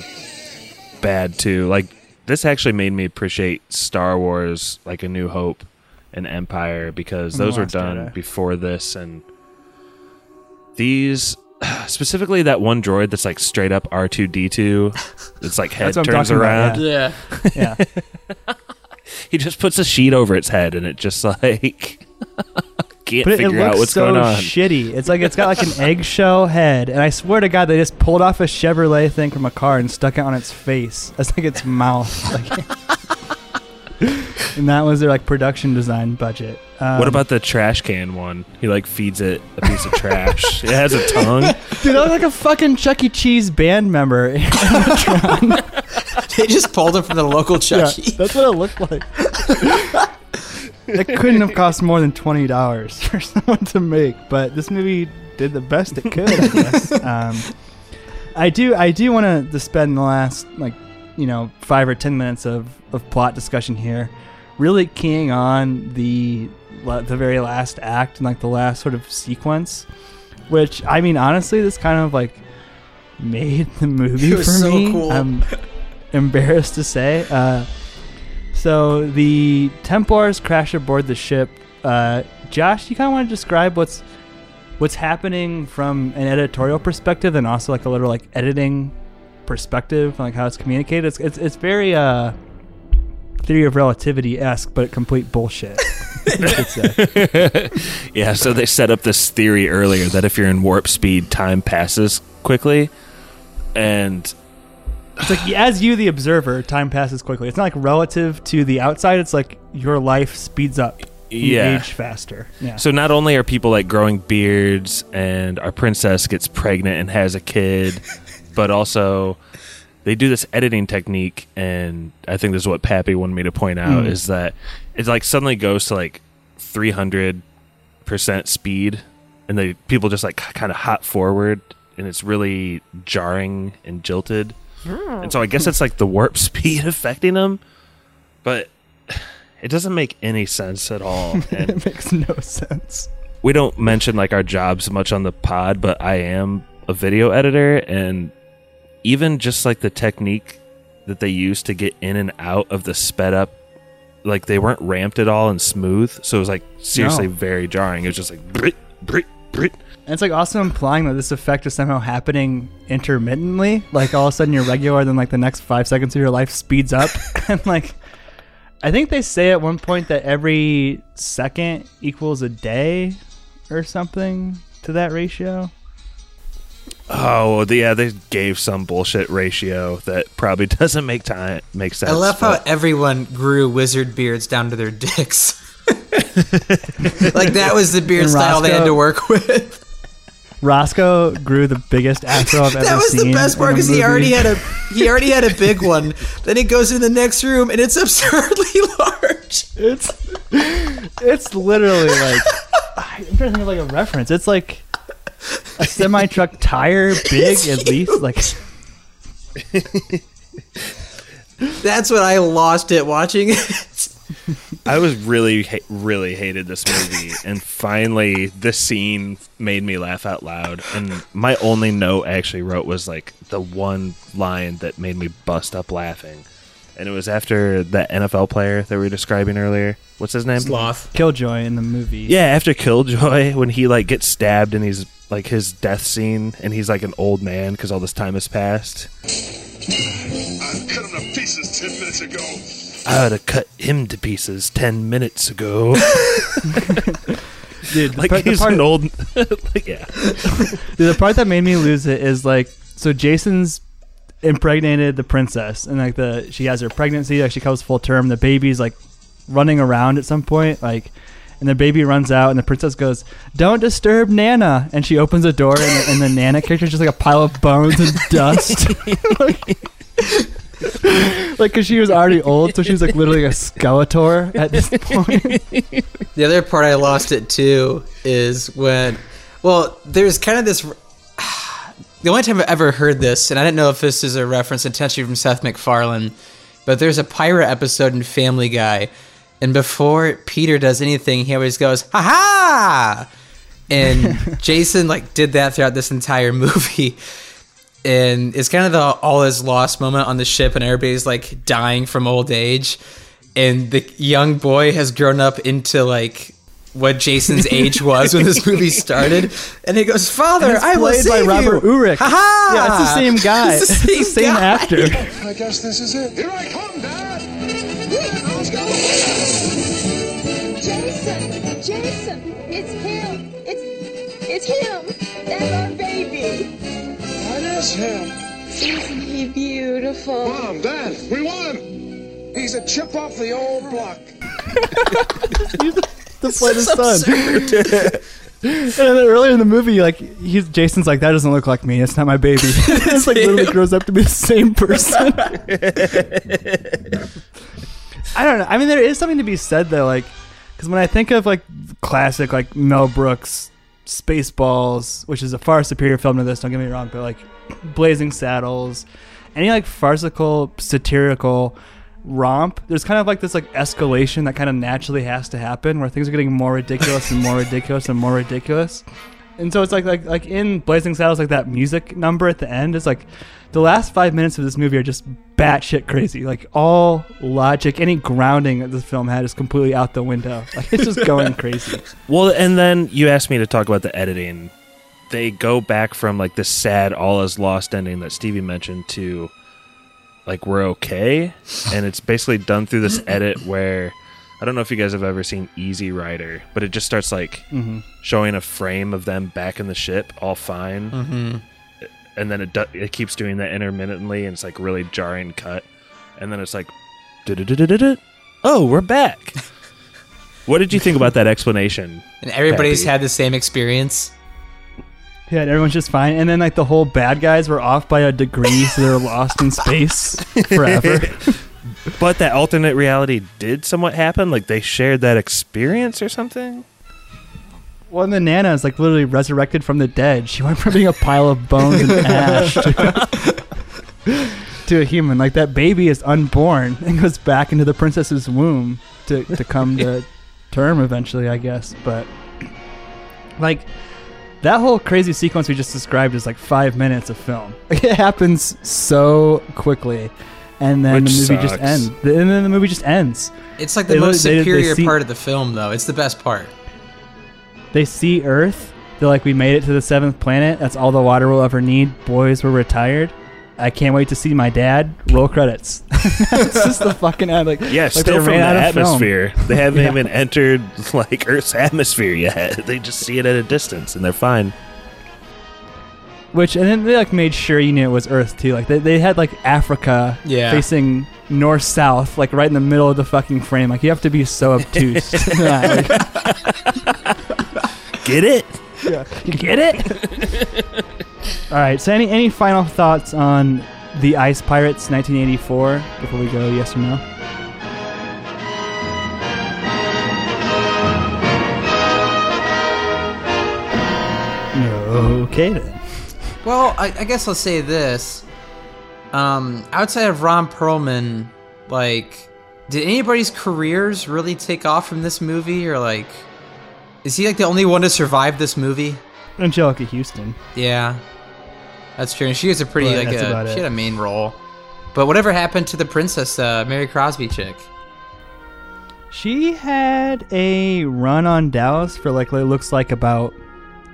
[SPEAKER 4] bad too. Like this actually made me appreciate Star Wars, like A New Hope and Empire, because those were done
[SPEAKER 1] Jedi.
[SPEAKER 4] before this, and these specifically that one droid that's like straight up R two D two. It's like head
[SPEAKER 1] That's
[SPEAKER 4] turns
[SPEAKER 1] talking about,
[SPEAKER 4] around.
[SPEAKER 3] yeah.
[SPEAKER 1] Yeah,
[SPEAKER 4] He just puts a sheet over its head, and it just like can't
[SPEAKER 1] but it, it
[SPEAKER 4] figure out
[SPEAKER 1] looks
[SPEAKER 4] what's
[SPEAKER 1] so
[SPEAKER 4] going on.
[SPEAKER 1] shitty. It's like it's got like an eggshell head, and I swear to God, they just pulled off a Chevrolet thing from a car and stuck it on its face. That's like its mouth. Like, and that was their like production design budget. Um,
[SPEAKER 4] what about the trash can one? He like feeds it a piece of trash. it has a tongue.
[SPEAKER 1] dude? That was like a fucking Chuck E. Cheese band member.
[SPEAKER 3] They just pulled him from the local Chuck E.
[SPEAKER 1] that's what it looked like. It couldn't have cost more than twenty dollars for someone to make, but this movie did the best it could. I guess. um, I do. I do want to spend the last like you know five or ten minutes of, of plot discussion here, really keying on the the very last act and like the last sort of sequence, which I mean honestly, this kind of like made the movie
[SPEAKER 3] It was
[SPEAKER 1] for
[SPEAKER 3] so
[SPEAKER 1] me.
[SPEAKER 3] cool.
[SPEAKER 1] I'm embarrassed to say. Uh, so the Templars crash aboard the ship. Uh, Josh, you kind of want to describe what's what's happening from an editorial perspective, and also like a little like editing perspective, like how it's communicated. It's it's, it's very uh, theory of relativity esque, but complete bullshit.
[SPEAKER 4] Yeah, so they set up this theory earlier that if you're in warp speed, time passes quickly. And
[SPEAKER 1] It's like as you, the observer, time passes quickly. It's not like relative to the outside. It's like your life speeds up. You
[SPEAKER 4] Yeah.
[SPEAKER 1] age faster. Yeah.
[SPEAKER 4] so not only are people like growing beards and our princess gets pregnant and has a kid, but also they do this editing technique and I think this is what Pappy wanted me to point out
[SPEAKER 1] Mm.
[SPEAKER 4] is that it like suddenly goes to like 300% speed and they people just like kind of hop forward and it's really jarring and jilted. Hmm. And so I guess it's like the warp speed affecting him, but it doesn't make any sense at all. And
[SPEAKER 1] it makes no sense.
[SPEAKER 4] we don't mention like our jobs much on the pod, but I am a video editor and even just like the technique that they use to get in and out of the sped up like they weren't ramped at all and smooth. So it was like seriously
[SPEAKER 1] No.
[SPEAKER 4] very jarring. It was just like Brit, Brit, Brit.
[SPEAKER 1] And it's like also implying that this effect is somehow happening intermittently. Like all of a sudden you're regular, then like the next five seconds of your life speeds up. and like, I think they say at one point that every second equals a day or something to that ratio.
[SPEAKER 4] Oh well, yeah, they gave some bullshit ratio that probably doesn't make time make sense.
[SPEAKER 3] I love how everyone grew wizard beards down to their dicks. like that was the beard
[SPEAKER 1] And
[SPEAKER 3] style they had to work with.
[SPEAKER 1] Roscoe grew the biggest afro I've ever seen.
[SPEAKER 3] that was the best part because he already had a he already had a big one. Then he goes in the next room and it's absurdly large.
[SPEAKER 1] It's it's literally like I'm trying to think of like a reference. It's like a semi truck tire big
[SPEAKER 3] It's
[SPEAKER 1] at least. Like
[SPEAKER 3] That's what I lost it watching it.
[SPEAKER 4] I was really, really hated this movie, and finally, this scene made me laugh out loud. And my only note I actually wrote was like the one line that made me bust up laughing, and it was after that NFL player that we were describing earlier. What's his name?
[SPEAKER 3] Sloth.
[SPEAKER 1] Killjoy in the movie.
[SPEAKER 4] Yeah, after Killjoy, when he like gets stabbed and he's like his death scene, and he's like an old man because all this time has passed.
[SPEAKER 5] I cut him to pieces ten minutes ago.
[SPEAKER 4] I would have cut him to pieces ten minutes ago.
[SPEAKER 1] Dude,
[SPEAKER 4] like
[SPEAKER 1] part-
[SPEAKER 4] he's
[SPEAKER 1] part-
[SPEAKER 4] an old, like yeah.
[SPEAKER 1] Dude, the part that made me lose it is like so Jason's impregnated the princess and like the she has her pregnancy like she comes full term the baby's like running around at some point like and the baby runs out and the princess goes don't disturb nana and she opens the door and the, and the nana character is just like a pile of bones and dust like because she was already old so she was like literally a skeletor at this point
[SPEAKER 3] The other part I lost it too is when, well, there's kind of this. The only time I've ever heard this, and I didn't know if this is a reference intentionally from Seth MacFarlane, but there's a pirate episode in Family Guy, and before Peter does anything, he always goes, "Ha ha!" And Jason like did that throughout this entire movie. And it's kind of the all is lost moment on the ship, and everybody's like dying from old age and the young boy has grown up into like what Jason's age was when this movie started, and he goes, "Father,
[SPEAKER 1] And it's
[SPEAKER 3] I will
[SPEAKER 1] played by
[SPEAKER 3] save
[SPEAKER 1] Robert
[SPEAKER 3] you."
[SPEAKER 1] Urich.
[SPEAKER 3] Ha-ha!
[SPEAKER 1] yeah it's the same guy
[SPEAKER 3] It's
[SPEAKER 1] it's the same,
[SPEAKER 3] guy.
[SPEAKER 1] actor
[SPEAKER 5] I guess this is it. Here I come, Dad. Let's go.
[SPEAKER 9] Jason! Jason! It's him! It's it's him! That's our baby!
[SPEAKER 5] That is him.
[SPEAKER 9] Isn't he beautiful?
[SPEAKER 5] Mom, Dad, we won. He's a chip off the old block.
[SPEAKER 1] to play the son. and then earlier in the movie, like he's Jason's like that doesn't look like me. It's not my baby. it's like literally grows up to be the same person. I don't know. I mean, there is something to be said though, like because when I think of like classic like Mel Brooks Spaceballs, which is a far superior film to this. Don't get me wrong, but like Blazing Saddles, any like farcical satirical romp there's kind of like this like escalation that kind of naturally has to happen where things are getting more ridiculous and more ridiculous and more ridiculous. And so it's like like like in blazing saddles like that music number at the end is like the last five minutes of this movie are just batshit crazy. Like all logic any grounding that this film had is completely out the window. Like it's just going crazy.
[SPEAKER 4] Well, and then you asked me to talk about the editing. They go back from like this sad all is lost ending that Stevie mentioned to like we're okay, and it's basically done through this edit where I don't know if you guys have ever seen Easy Rider, but it just starts like
[SPEAKER 1] Mhm.
[SPEAKER 4] showing a frame of them back in the ship, all fine,
[SPEAKER 3] Mhm.
[SPEAKER 4] and then it do- it keeps doing that intermittently, and it's like really jarring cut, and then it's like, oh, we're back. what did you think about that explanation?
[SPEAKER 3] And everybody's
[SPEAKER 4] Pappy?
[SPEAKER 3] had the same experience.
[SPEAKER 1] Yeah and everyone's just fine and then like the whole bad guys were off by a degree so they're lost in space forever
[SPEAKER 4] But that alternate reality did somewhat happen. Like they shared that experience or something.
[SPEAKER 1] Well, of the Nana is like literally resurrected from the dead. She went from being a pile of bones and ash to, to a human. Like that baby is unborn and goes back into the princess's womb to, to come to term eventually, I guess. But like that whole crazy sequence we just described is like five minutes of film. It happens so quickly. And then
[SPEAKER 4] Which
[SPEAKER 1] the movie just ends. And then the movie just ends.
[SPEAKER 3] It's like the
[SPEAKER 1] They li-
[SPEAKER 3] most
[SPEAKER 1] they- they
[SPEAKER 3] superior
[SPEAKER 1] see-
[SPEAKER 3] part of the film, though. It's the best part.
[SPEAKER 1] They see Earth. They're like, we made it to the seventh planet. That's all the water we'll ever need. Boys, we're retired. I can't wait to see my dad. Roll credits. It's just the fucking end. Like,
[SPEAKER 4] Yeah,
[SPEAKER 1] like
[SPEAKER 4] still from the
[SPEAKER 1] ran film.
[SPEAKER 4] atmosphere. They haven't
[SPEAKER 1] Yeah.
[SPEAKER 4] even entered like Earth's atmosphere yet. They just see it at a distance and they're fine.
[SPEAKER 1] Which and then they like made sure you knew it was Earth too. Like they, they had like Africa
[SPEAKER 3] Yeah.
[SPEAKER 1] facing north south, like right in the middle of the fucking frame. Like you have to be so obtuse. Yeah, like,
[SPEAKER 4] Get it?
[SPEAKER 1] you get it? All right. So any any final thoughts on the Ice Pirates 1984 before we go? Yes or no? Okay then.
[SPEAKER 3] Well, I, I guess I'll say this. Um, outside of Ron Perlman, like, did anybody's careers really take off from this movie, or like, is he like the only one to survive this movie?
[SPEAKER 1] Anjelica Huston.
[SPEAKER 3] Yeah, that's true. And she was a pretty
[SPEAKER 1] But
[SPEAKER 3] like a, she had a main role. But whatever happened to the princess, uh, Mary Crosby chick?
[SPEAKER 1] She had a run on Dallas for like it looks like about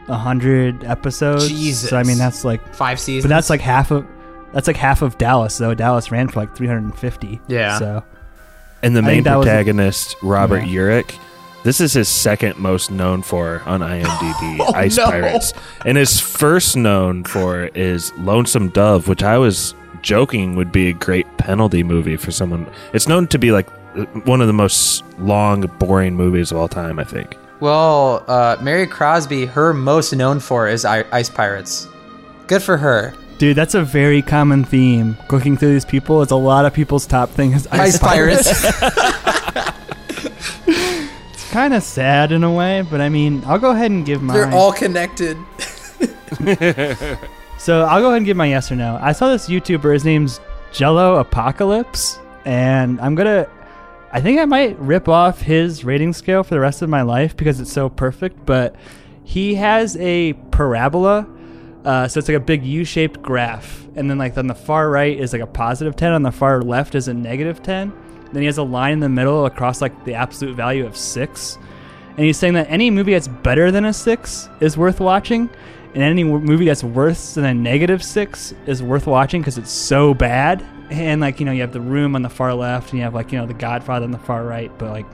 [SPEAKER 1] a hundred episodes.
[SPEAKER 3] Jesus.
[SPEAKER 1] So I mean that's like,
[SPEAKER 3] Five seasons.
[SPEAKER 1] but that's like half of that's like half of Dallas though. Dallas ran for like 350.
[SPEAKER 3] Yeah.
[SPEAKER 1] So
[SPEAKER 4] And the main
[SPEAKER 1] think that was-
[SPEAKER 4] protagonist, Robert
[SPEAKER 1] Yeah.
[SPEAKER 4] Urich, this is his second most known for on IMDb,
[SPEAKER 3] Oh,
[SPEAKER 4] Ice
[SPEAKER 3] no.
[SPEAKER 4] Pirates. And his first known for is Lonesome Dove, which I was joking would be a great penalty movie for someone. It's known to be like one of the most long, boring movies of all time, I think.
[SPEAKER 3] Well, uh, Mary Crosby, her most known for is I- Ice Pirates. Good for her.
[SPEAKER 1] dude, that's a very common theme. Looking through these people, it's a lot of people's top thing is Ice,
[SPEAKER 3] Ice Pirates.
[SPEAKER 1] It's kind of sad in a way, but I mean, I'll go ahead and give mine.
[SPEAKER 3] They're all connected.
[SPEAKER 1] So I'll go ahead and give my yes or no. I saw this YouTuber. His name's Jello Apocalypse, and I'm gonna. I think I might rip off his rating scale for the rest of my life because it's so perfect. But he has a parabola, uh, so it's like a big U-shaped graph, and then like on the far right is like a positive ten, on the far left is a negative ten. Then he has a line in the middle across like the absolute value of six, and he's saying that any movie that's better than a six is worth watching, and any w- movie that's worse than a negative six is worth watching because it's so bad. And like you know, you have the Room on the far left, and you have like you know the Godfather on the far right. But like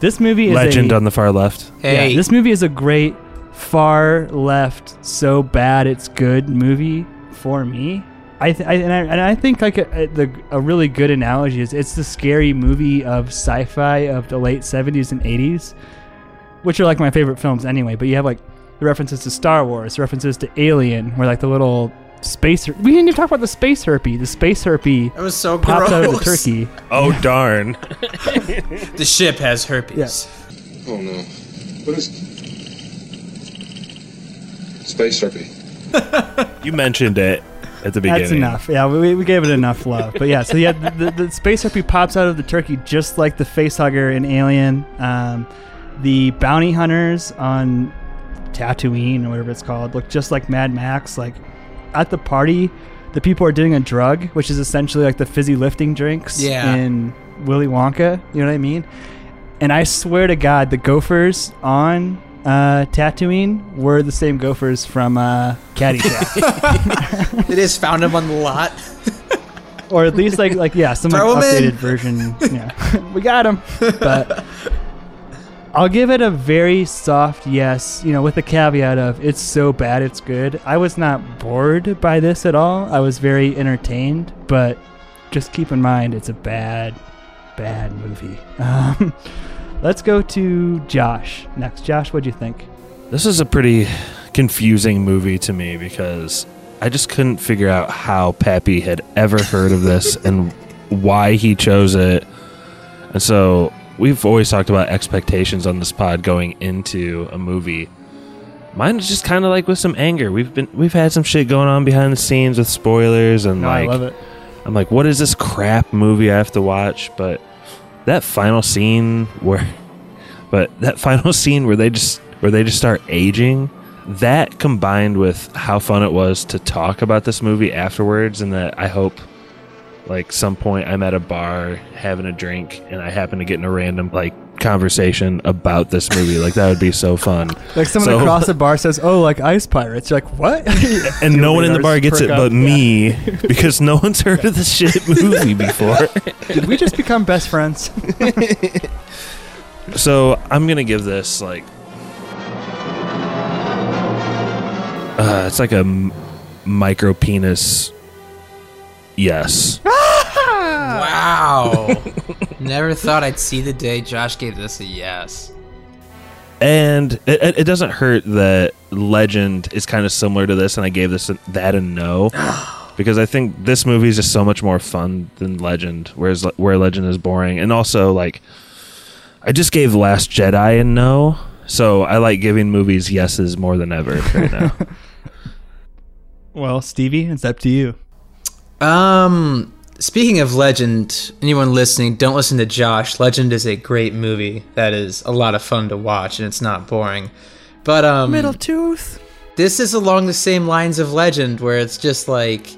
[SPEAKER 1] this movie is
[SPEAKER 4] Legend
[SPEAKER 1] a,
[SPEAKER 4] on the far left.
[SPEAKER 3] Hey,
[SPEAKER 1] yeah, this movie is a great far left, so bad it's good movie for me. I, th- I and I and I think like a, a, the a really good analogy is it's the scary movie of sci-fi of the late seventies and eighties, which are like my favorite films anyway. But you have like the references to Star Wars, references to Alien, where like the little space. her- We didn't even talk about the space herpy. The space herpy
[SPEAKER 3] that was so
[SPEAKER 1] pops
[SPEAKER 3] gross.
[SPEAKER 1] out of the turkey.
[SPEAKER 4] Oh, darn.
[SPEAKER 3] The ship has herpes.
[SPEAKER 5] Oh no. What is. Space herpy?
[SPEAKER 4] You mentioned it at the beginning.
[SPEAKER 1] That's enough. Yeah, we, we gave it enough love. But yeah, so yeah, the, the, the space harpy pops out of the turkey just like the facehugger in Alien. Um, the bounty hunters on Tatooine or whatever it's called look just like Mad Max. Like at the party, the people are doing a drug, which is essentially like the fizzy lifting drinks
[SPEAKER 3] Yeah.
[SPEAKER 1] in Willy Wonka. You know what I mean? And I swear to God, the gophers on uh, Tatooine were the same gophers from uh, Caddyshack.
[SPEAKER 3] They just found him on the lot.
[SPEAKER 1] or at least like like yeah, some like,
[SPEAKER 3] Throw 'em in.
[SPEAKER 1] updated version. Yeah, we got him. But I'll give it a very soft yes. You know, with the caveat of it's so bad it's good. I was not bored by this at all. I was very entertained, but just keep in mind it's a bad, bad movie. Um, let's go to Josh next. Josh, what'd you think?
[SPEAKER 4] This is a pretty confusing movie to me because I just couldn't figure out how Pappy had ever heard of this and why he chose it. And so we've always talked about expectations on this pod going into a movie. Mine is just kind of like with some anger. We've been we've had some shit going on behind the scenes with spoilers and
[SPEAKER 1] No, I
[SPEAKER 4] like
[SPEAKER 1] love it.
[SPEAKER 4] I'm like, what is this crap movie I have to watch? But that final scene where, but that final scene where they just where they just start aging, that combined with how fun it was to talk about this movie afterwards, and that I hope, like some point I'm at a bar having a drink and I happen to get in a random like conversation about this movie. like that would be so fun.
[SPEAKER 1] Like someone
[SPEAKER 4] So-
[SPEAKER 1] across the bar says, "Oh, like ice pirates." You're like, "What?"
[SPEAKER 4] and no one in the bar gets it
[SPEAKER 1] perk
[SPEAKER 4] but
[SPEAKER 1] up.
[SPEAKER 4] me because no one's heard of this shit movie before.
[SPEAKER 1] Did we just become best friends?
[SPEAKER 4] So I'm gonna give this like, uh, it's like a m- micro penis. Yes,
[SPEAKER 3] Wow. Never thought I'd see the day Josh gave this a yes.
[SPEAKER 4] and it, it it doesn't hurt that Legend is kind of similar to this, and I gave this a, that a no because I think this movie is just so much more fun than Legend, whereas where Legend is boring, and also like I just gave Last Jedi a no, so I like giving movies yeses more than ever right now.
[SPEAKER 1] well, Stevie, it's up to you.
[SPEAKER 3] Um, speaking of Legend, anyone listening, don't listen to Josh. Legend is a great movie that is a lot of fun to watch, and it's not boring. But um,
[SPEAKER 1] Middle tooth.
[SPEAKER 3] this is along the same lines of Legend, where it's just like,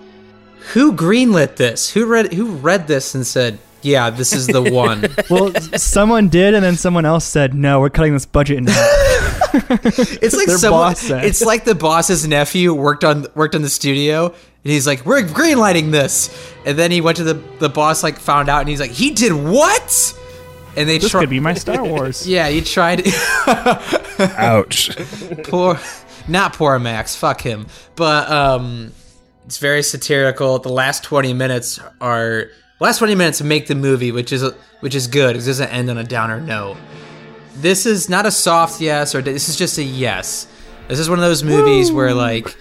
[SPEAKER 3] who greenlit this? Who read who read this and said, "Yeah, this is the one."
[SPEAKER 1] Well, someone did, and then someone else said, "No, we're cutting this budget in half."
[SPEAKER 3] It's like
[SPEAKER 1] Their
[SPEAKER 3] someone,
[SPEAKER 1] boss
[SPEAKER 3] it's like the boss's nephew worked on worked on the studio, and he's like, "We're greenlighting this," and then he went to the the boss, like found out, and he's like, "He did what?" And they
[SPEAKER 1] this
[SPEAKER 3] tried.
[SPEAKER 1] could be my Star Wars.
[SPEAKER 3] Yeah, he tried.
[SPEAKER 4] Ouch.
[SPEAKER 3] poor, not poor Max. Fuck him. But um, it's very satirical. The last twenty minutes are last twenty minutes make the movie, which is which is good. It doesn't end on a downer note. This is not a soft yes, or this is just a yes. This is one of those movies where like,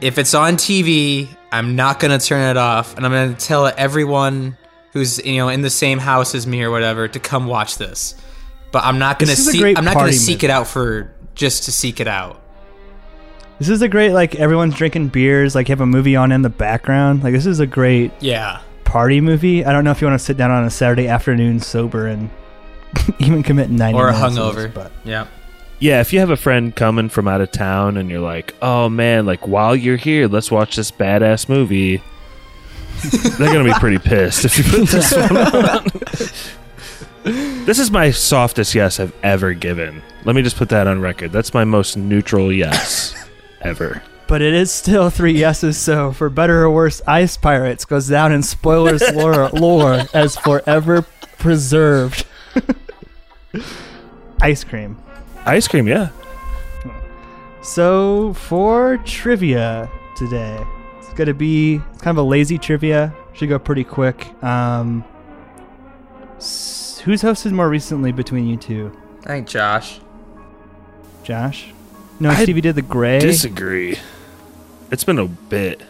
[SPEAKER 3] if it's on TV, I'm not gonna turn it off, and I'm gonna tell everyone who's you know in the same house as me or whatever to come watch this. But I'm not gonna
[SPEAKER 1] This is a
[SPEAKER 3] seek.
[SPEAKER 1] great
[SPEAKER 3] I'm not gonna seek
[SPEAKER 1] movie.
[SPEAKER 3] it out for just to seek it out.
[SPEAKER 1] This is a great like everyone's drinking beers, like you have a movie on in the background. Like this is a great
[SPEAKER 3] Yeah.
[SPEAKER 1] party movie. I don't know if you want to sit down on a Saturday afternoon sober and even commit ninety
[SPEAKER 3] Or
[SPEAKER 1] minutes of this,
[SPEAKER 3] hungover.
[SPEAKER 1] but
[SPEAKER 3] Yeah.
[SPEAKER 4] Yeah, if you have a friend coming from out of town and you're like, "Oh man, like while you're here, let's watch this badass movie." They're gonna be pretty pissed if you put this one on. this is my softest yes I've ever given. Let me just put that on record. That's my most neutral yes ever.
[SPEAKER 1] but it is still three yeses. So for better or worse, Ice Pirates goes down in spoilers lore, lore as forever preserved ice cream.
[SPEAKER 4] Ice cream, yeah.
[SPEAKER 1] So for trivia today, it's gonna be kind of a lazy trivia. Should go pretty quick. Um, who's hosted more recently between you two?
[SPEAKER 3] I think Josh.
[SPEAKER 1] Josh? No,
[SPEAKER 4] I
[SPEAKER 1] Stevie did the gray.
[SPEAKER 4] Disagree. It's been a bit.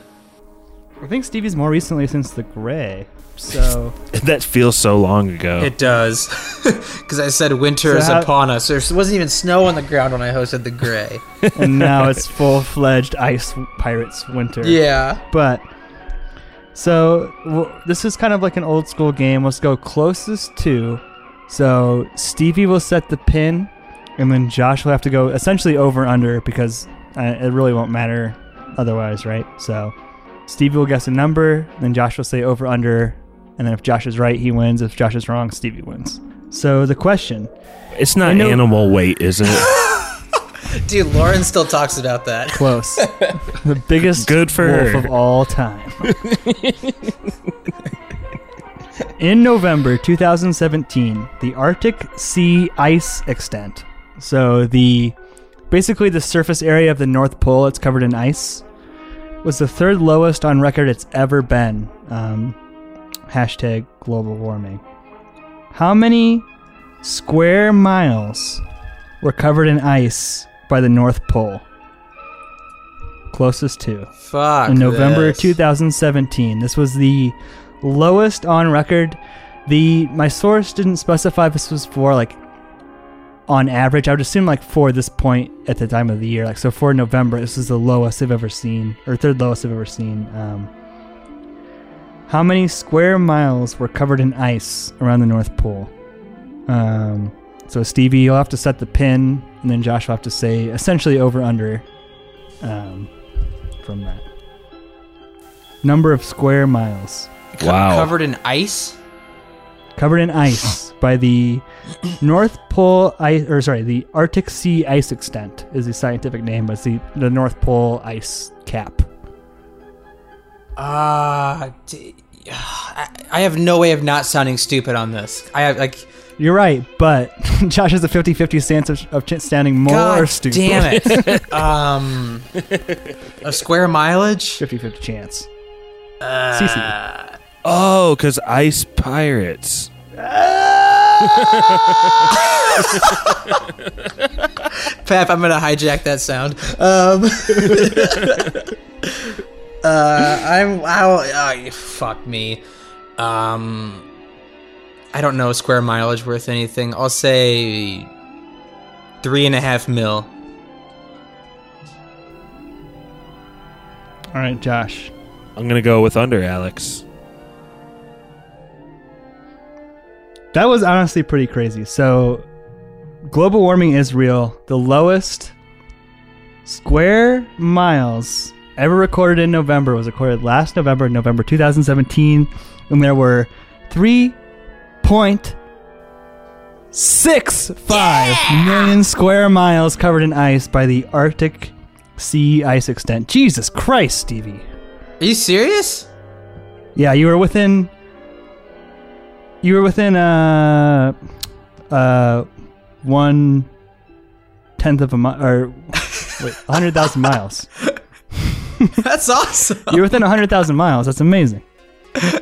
[SPEAKER 1] I think Stevie's more recently since the gray. So
[SPEAKER 4] That feels so long ago.
[SPEAKER 3] It does. Because I said winter
[SPEAKER 1] So
[SPEAKER 3] is
[SPEAKER 1] how-
[SPEAKER 3] upon us. There wasn't even snow on the ground when I hosted the gray.
[SPEAKER 1] and now it's full fledged Ice Pirates winter.
[SPEAKER 3] yeah.
[SPEAKER 1] But so w- this is kind of like an old school game. Let's go closest to. So Stevie will set the pin, and then Josh will have to go essentially over under because uh, it really won't matter otherwise, right? So Stevie will guess a number, then Josh will say over under, and then if Josh is right, he wins. If Josh is wrong, Stevie wins. So the question.
[SPEAKER 4] It's not
[SPEAKER 1] know-
[SPEAKER 4] animal weight, is it?
[SPEAKER 3] Dude, Lauren still talks about that.
[SPEAKER 1] Close. the biggest
[SPEAKER 4] Good for
[SPEAKER 1] wolf
[SPEAKER 4] her.
[SPEAKER 1] of all time. In November 2017, the Arctic sea ice extent. So the basically the surface area of the North Pole it's covered in ice was the third lowest on record it's ever been. Um, hashtag global warming. How many square miles were covered in ice by the North Pole? Closest to
[SPEAKER 3] Fuck.
[SPEAKER 1] in November
[SPEAKER 3] this.
[SPEAKER 1] 2017. This was the lowest on record. The my source didn't specify if this was for like on average. I would assume like for this point at the time of the year, like so for November, this is the lowest I've ever seen, or third lowest I've ever seen. Um, how many square miles were covered in ice around the North Pole? Um, so Stevie, you'll have to set the pin, and then Josh will have to say essentially over under um, from that number of square miles
[SPEAKER 4] Wow.
[SPEAKER 3] Covered in ice?
[SPEAKER 1] covered in ice by the North Pole ice, or sorry, the Arctic Sea ice extent is the scientific name, but it's the the North Pole ice cap.
[SPEAKER 3] Uh, d- I I have no way of not sounding stupid on this. I have like,
[SPEAKER 1] You're right, but Josh has a 50-50 chance of, of ch- sounding more
[SPEAKER 3] God
[SPEAKER 1] stupid.
[SPEAKER 3] damn it. um, a square mileage?
[SPEAKER 1] 50-50 chance.
[SPEAKER 3] Uh,
[SPEAKER 1] CC.
[SPEAKER 4] Oh, because ice pirates.
[SPEAKER 3] Pep, I'm gonna hijack that sound. Um, uh, I'm. I'll, oh, fuck me. Um, I don't know square mileage worth anything. I'll say three and a half mil.
[SPEAKER 1] All right, Josh.
[SPEAKER 4] I'm gonna go with under, Alex.
[SPEAKER 1] That was honestly pretty crazy. So, global warming is real. The lowest square miles ever recorded in November was recorded last November, November 2017, and there were 3.65 million square miles covered in ice by the Arctic Sea ice extent. Jesus Christ, Stevie.
[SPEAKER 3] Are you serious?
[SPEAKER 1] Yeah, you were within. You were within uh, uh, one tenth of a mile, or wait, hundred thousand miles.
[SPEAKER 3] That's awesome.
[SPEAKER 1] You're within hundred thousand miles. That's amazing.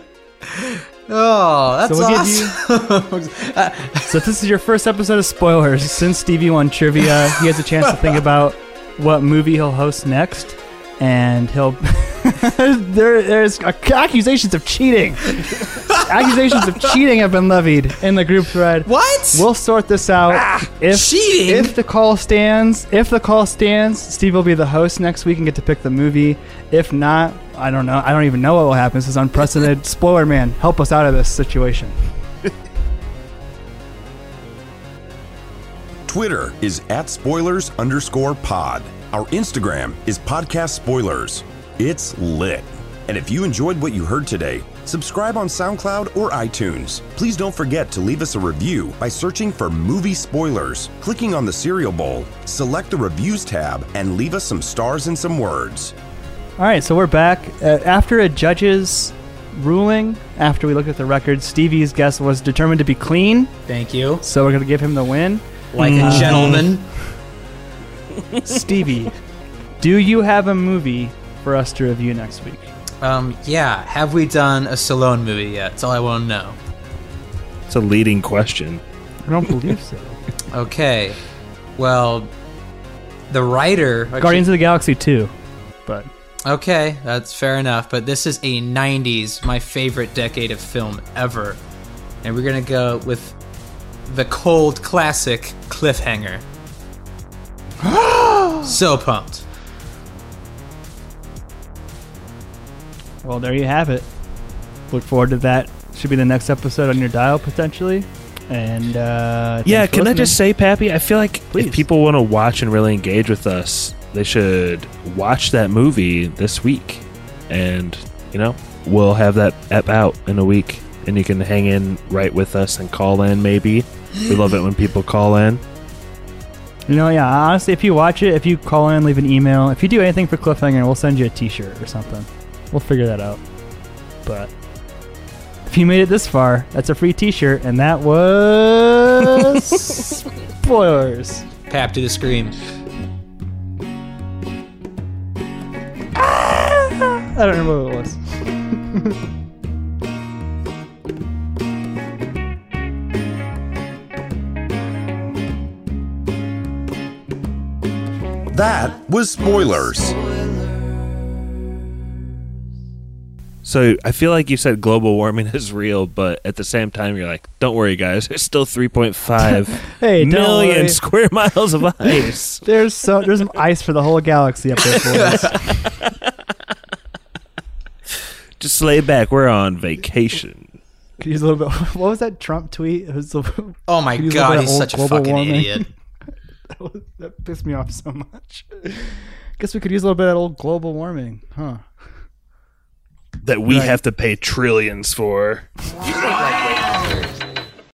[SPEAKER 3] Oh, that's
[SPEAKER 1] So we'll
[SPEAKER 3] awesome.
[SPEAKER 1] Uh, so if this is your first episode of spoilers. Since Stevie won trivia, he has a chance to think about what movie he'll host next, and he'll. there, there's accusations of cheating. Accusations of cheating have been levied in the group thread.
[SPEAKER 3] what?
[SPEAKER 1] We'll sort this out. Ah, if
[SPEAKER 3] cheating?
[SPEAKER 1] If the call stands, if the call stands, Steve will be the host next week and get to pick the movie. If not, I don't know. I don't even know what will happen. This is unprecedented. Spoiler man, help us out of this situation.
[SPEAKER 10] Twitter is at spoilers underscore pod. Our Instagram is podcast spoilers. It's lit. And if you enjoyed what you heard today, subscribe on SoundCloud or iTunes. Please don't forget to leave us a review by searching for movie spoilers, clicking on the cereal bowl, select the reviews tab, and leave us some stars and some words.
[SPEAKER 1] All right, so we're back uh, after a judge's ruling. After we looked at the records, Stevie's guess was determined to be clean,
[SPEAKER 3] Thank you.
[SPEAKER 1] so we're gonna give him the win.
[SPEAKER 3] Like a gentleman.
[SPEAKER 1] Stevie, do you have a movie for us to review next week?
[SPEAKER 3] Um, yeah. Have we done a Stallone movie yet? That's all I want to know.
[SPEAKER 4] It's a leading question.
[SPEAKER 1] I don't believe so.
[SPEAKER 3] Okay. Well, the writer.
[SPEAKER 1] Guardians of the Galaxy 2, but
[SPEAKER 3] Okay, that's fair enough. But this is a 90s, my favorite decade of film ever. And we're going to go with the cold classic Cliffhanger. so pumped.
[SPEAKER 1] Well, there you have it. Look forward to that. Should be the next episode on your dial potentially. And uh,
[SPEAKER 4] Yeah, can I just say, Pappy? I feel like
[SPEAKER 1] Please.
[SPEAKER 4] if people want to watch and really engage with us, they should watch that movie this week. And, you know, we'll have that app out in a week. And you can hang in right with us and call in, maybe. We love it when people call in.
[SPEAKER 1] You know, yeah. Honestly, if you watch it, if you call in, leave an email, if you do anything for Cliffhanger, we'll send you a T-shirt or something. We'll figure that out. But if you made it this far, that's a free T-shirt, and that was spoilers.
[SPEAKER 3] Pap to the scream. Ah!
[SPEAKER 1] I don't remember what it was.
[SPEAKER 10] That was spoilers.
[SPEAKER 4] So I feel like you said global warming is real, but at the same time, you're like, don't worry, guys. There's still 3.5
[SPEAKER 1] Hey,
[SPEAKER 4] million square miles of ice.
[SPEAKER 1] There's so there's some ice for the whole galaxy up there for us.
[SPEAKER 4] Just lay back. We're on vacation.
[SPEAKER 1] Could use a little bit. What was that Trump tweet? It was the-
[SPEAKER 3] Oh my
[SPEAKER 1] could use a little
[SPEAKER 3] god, he's such a fucking
[SPEAKER 1] warming.
[SPEAKER 3] idiot.
[SPEAKER 1] that, was- that pissed me off so much. Guess we could use a little bit of old global warming, huh?
[SPEAKER 4] That we
[SPEAKER 1] Right.
[SPEAKER 4] have to pay trillions for.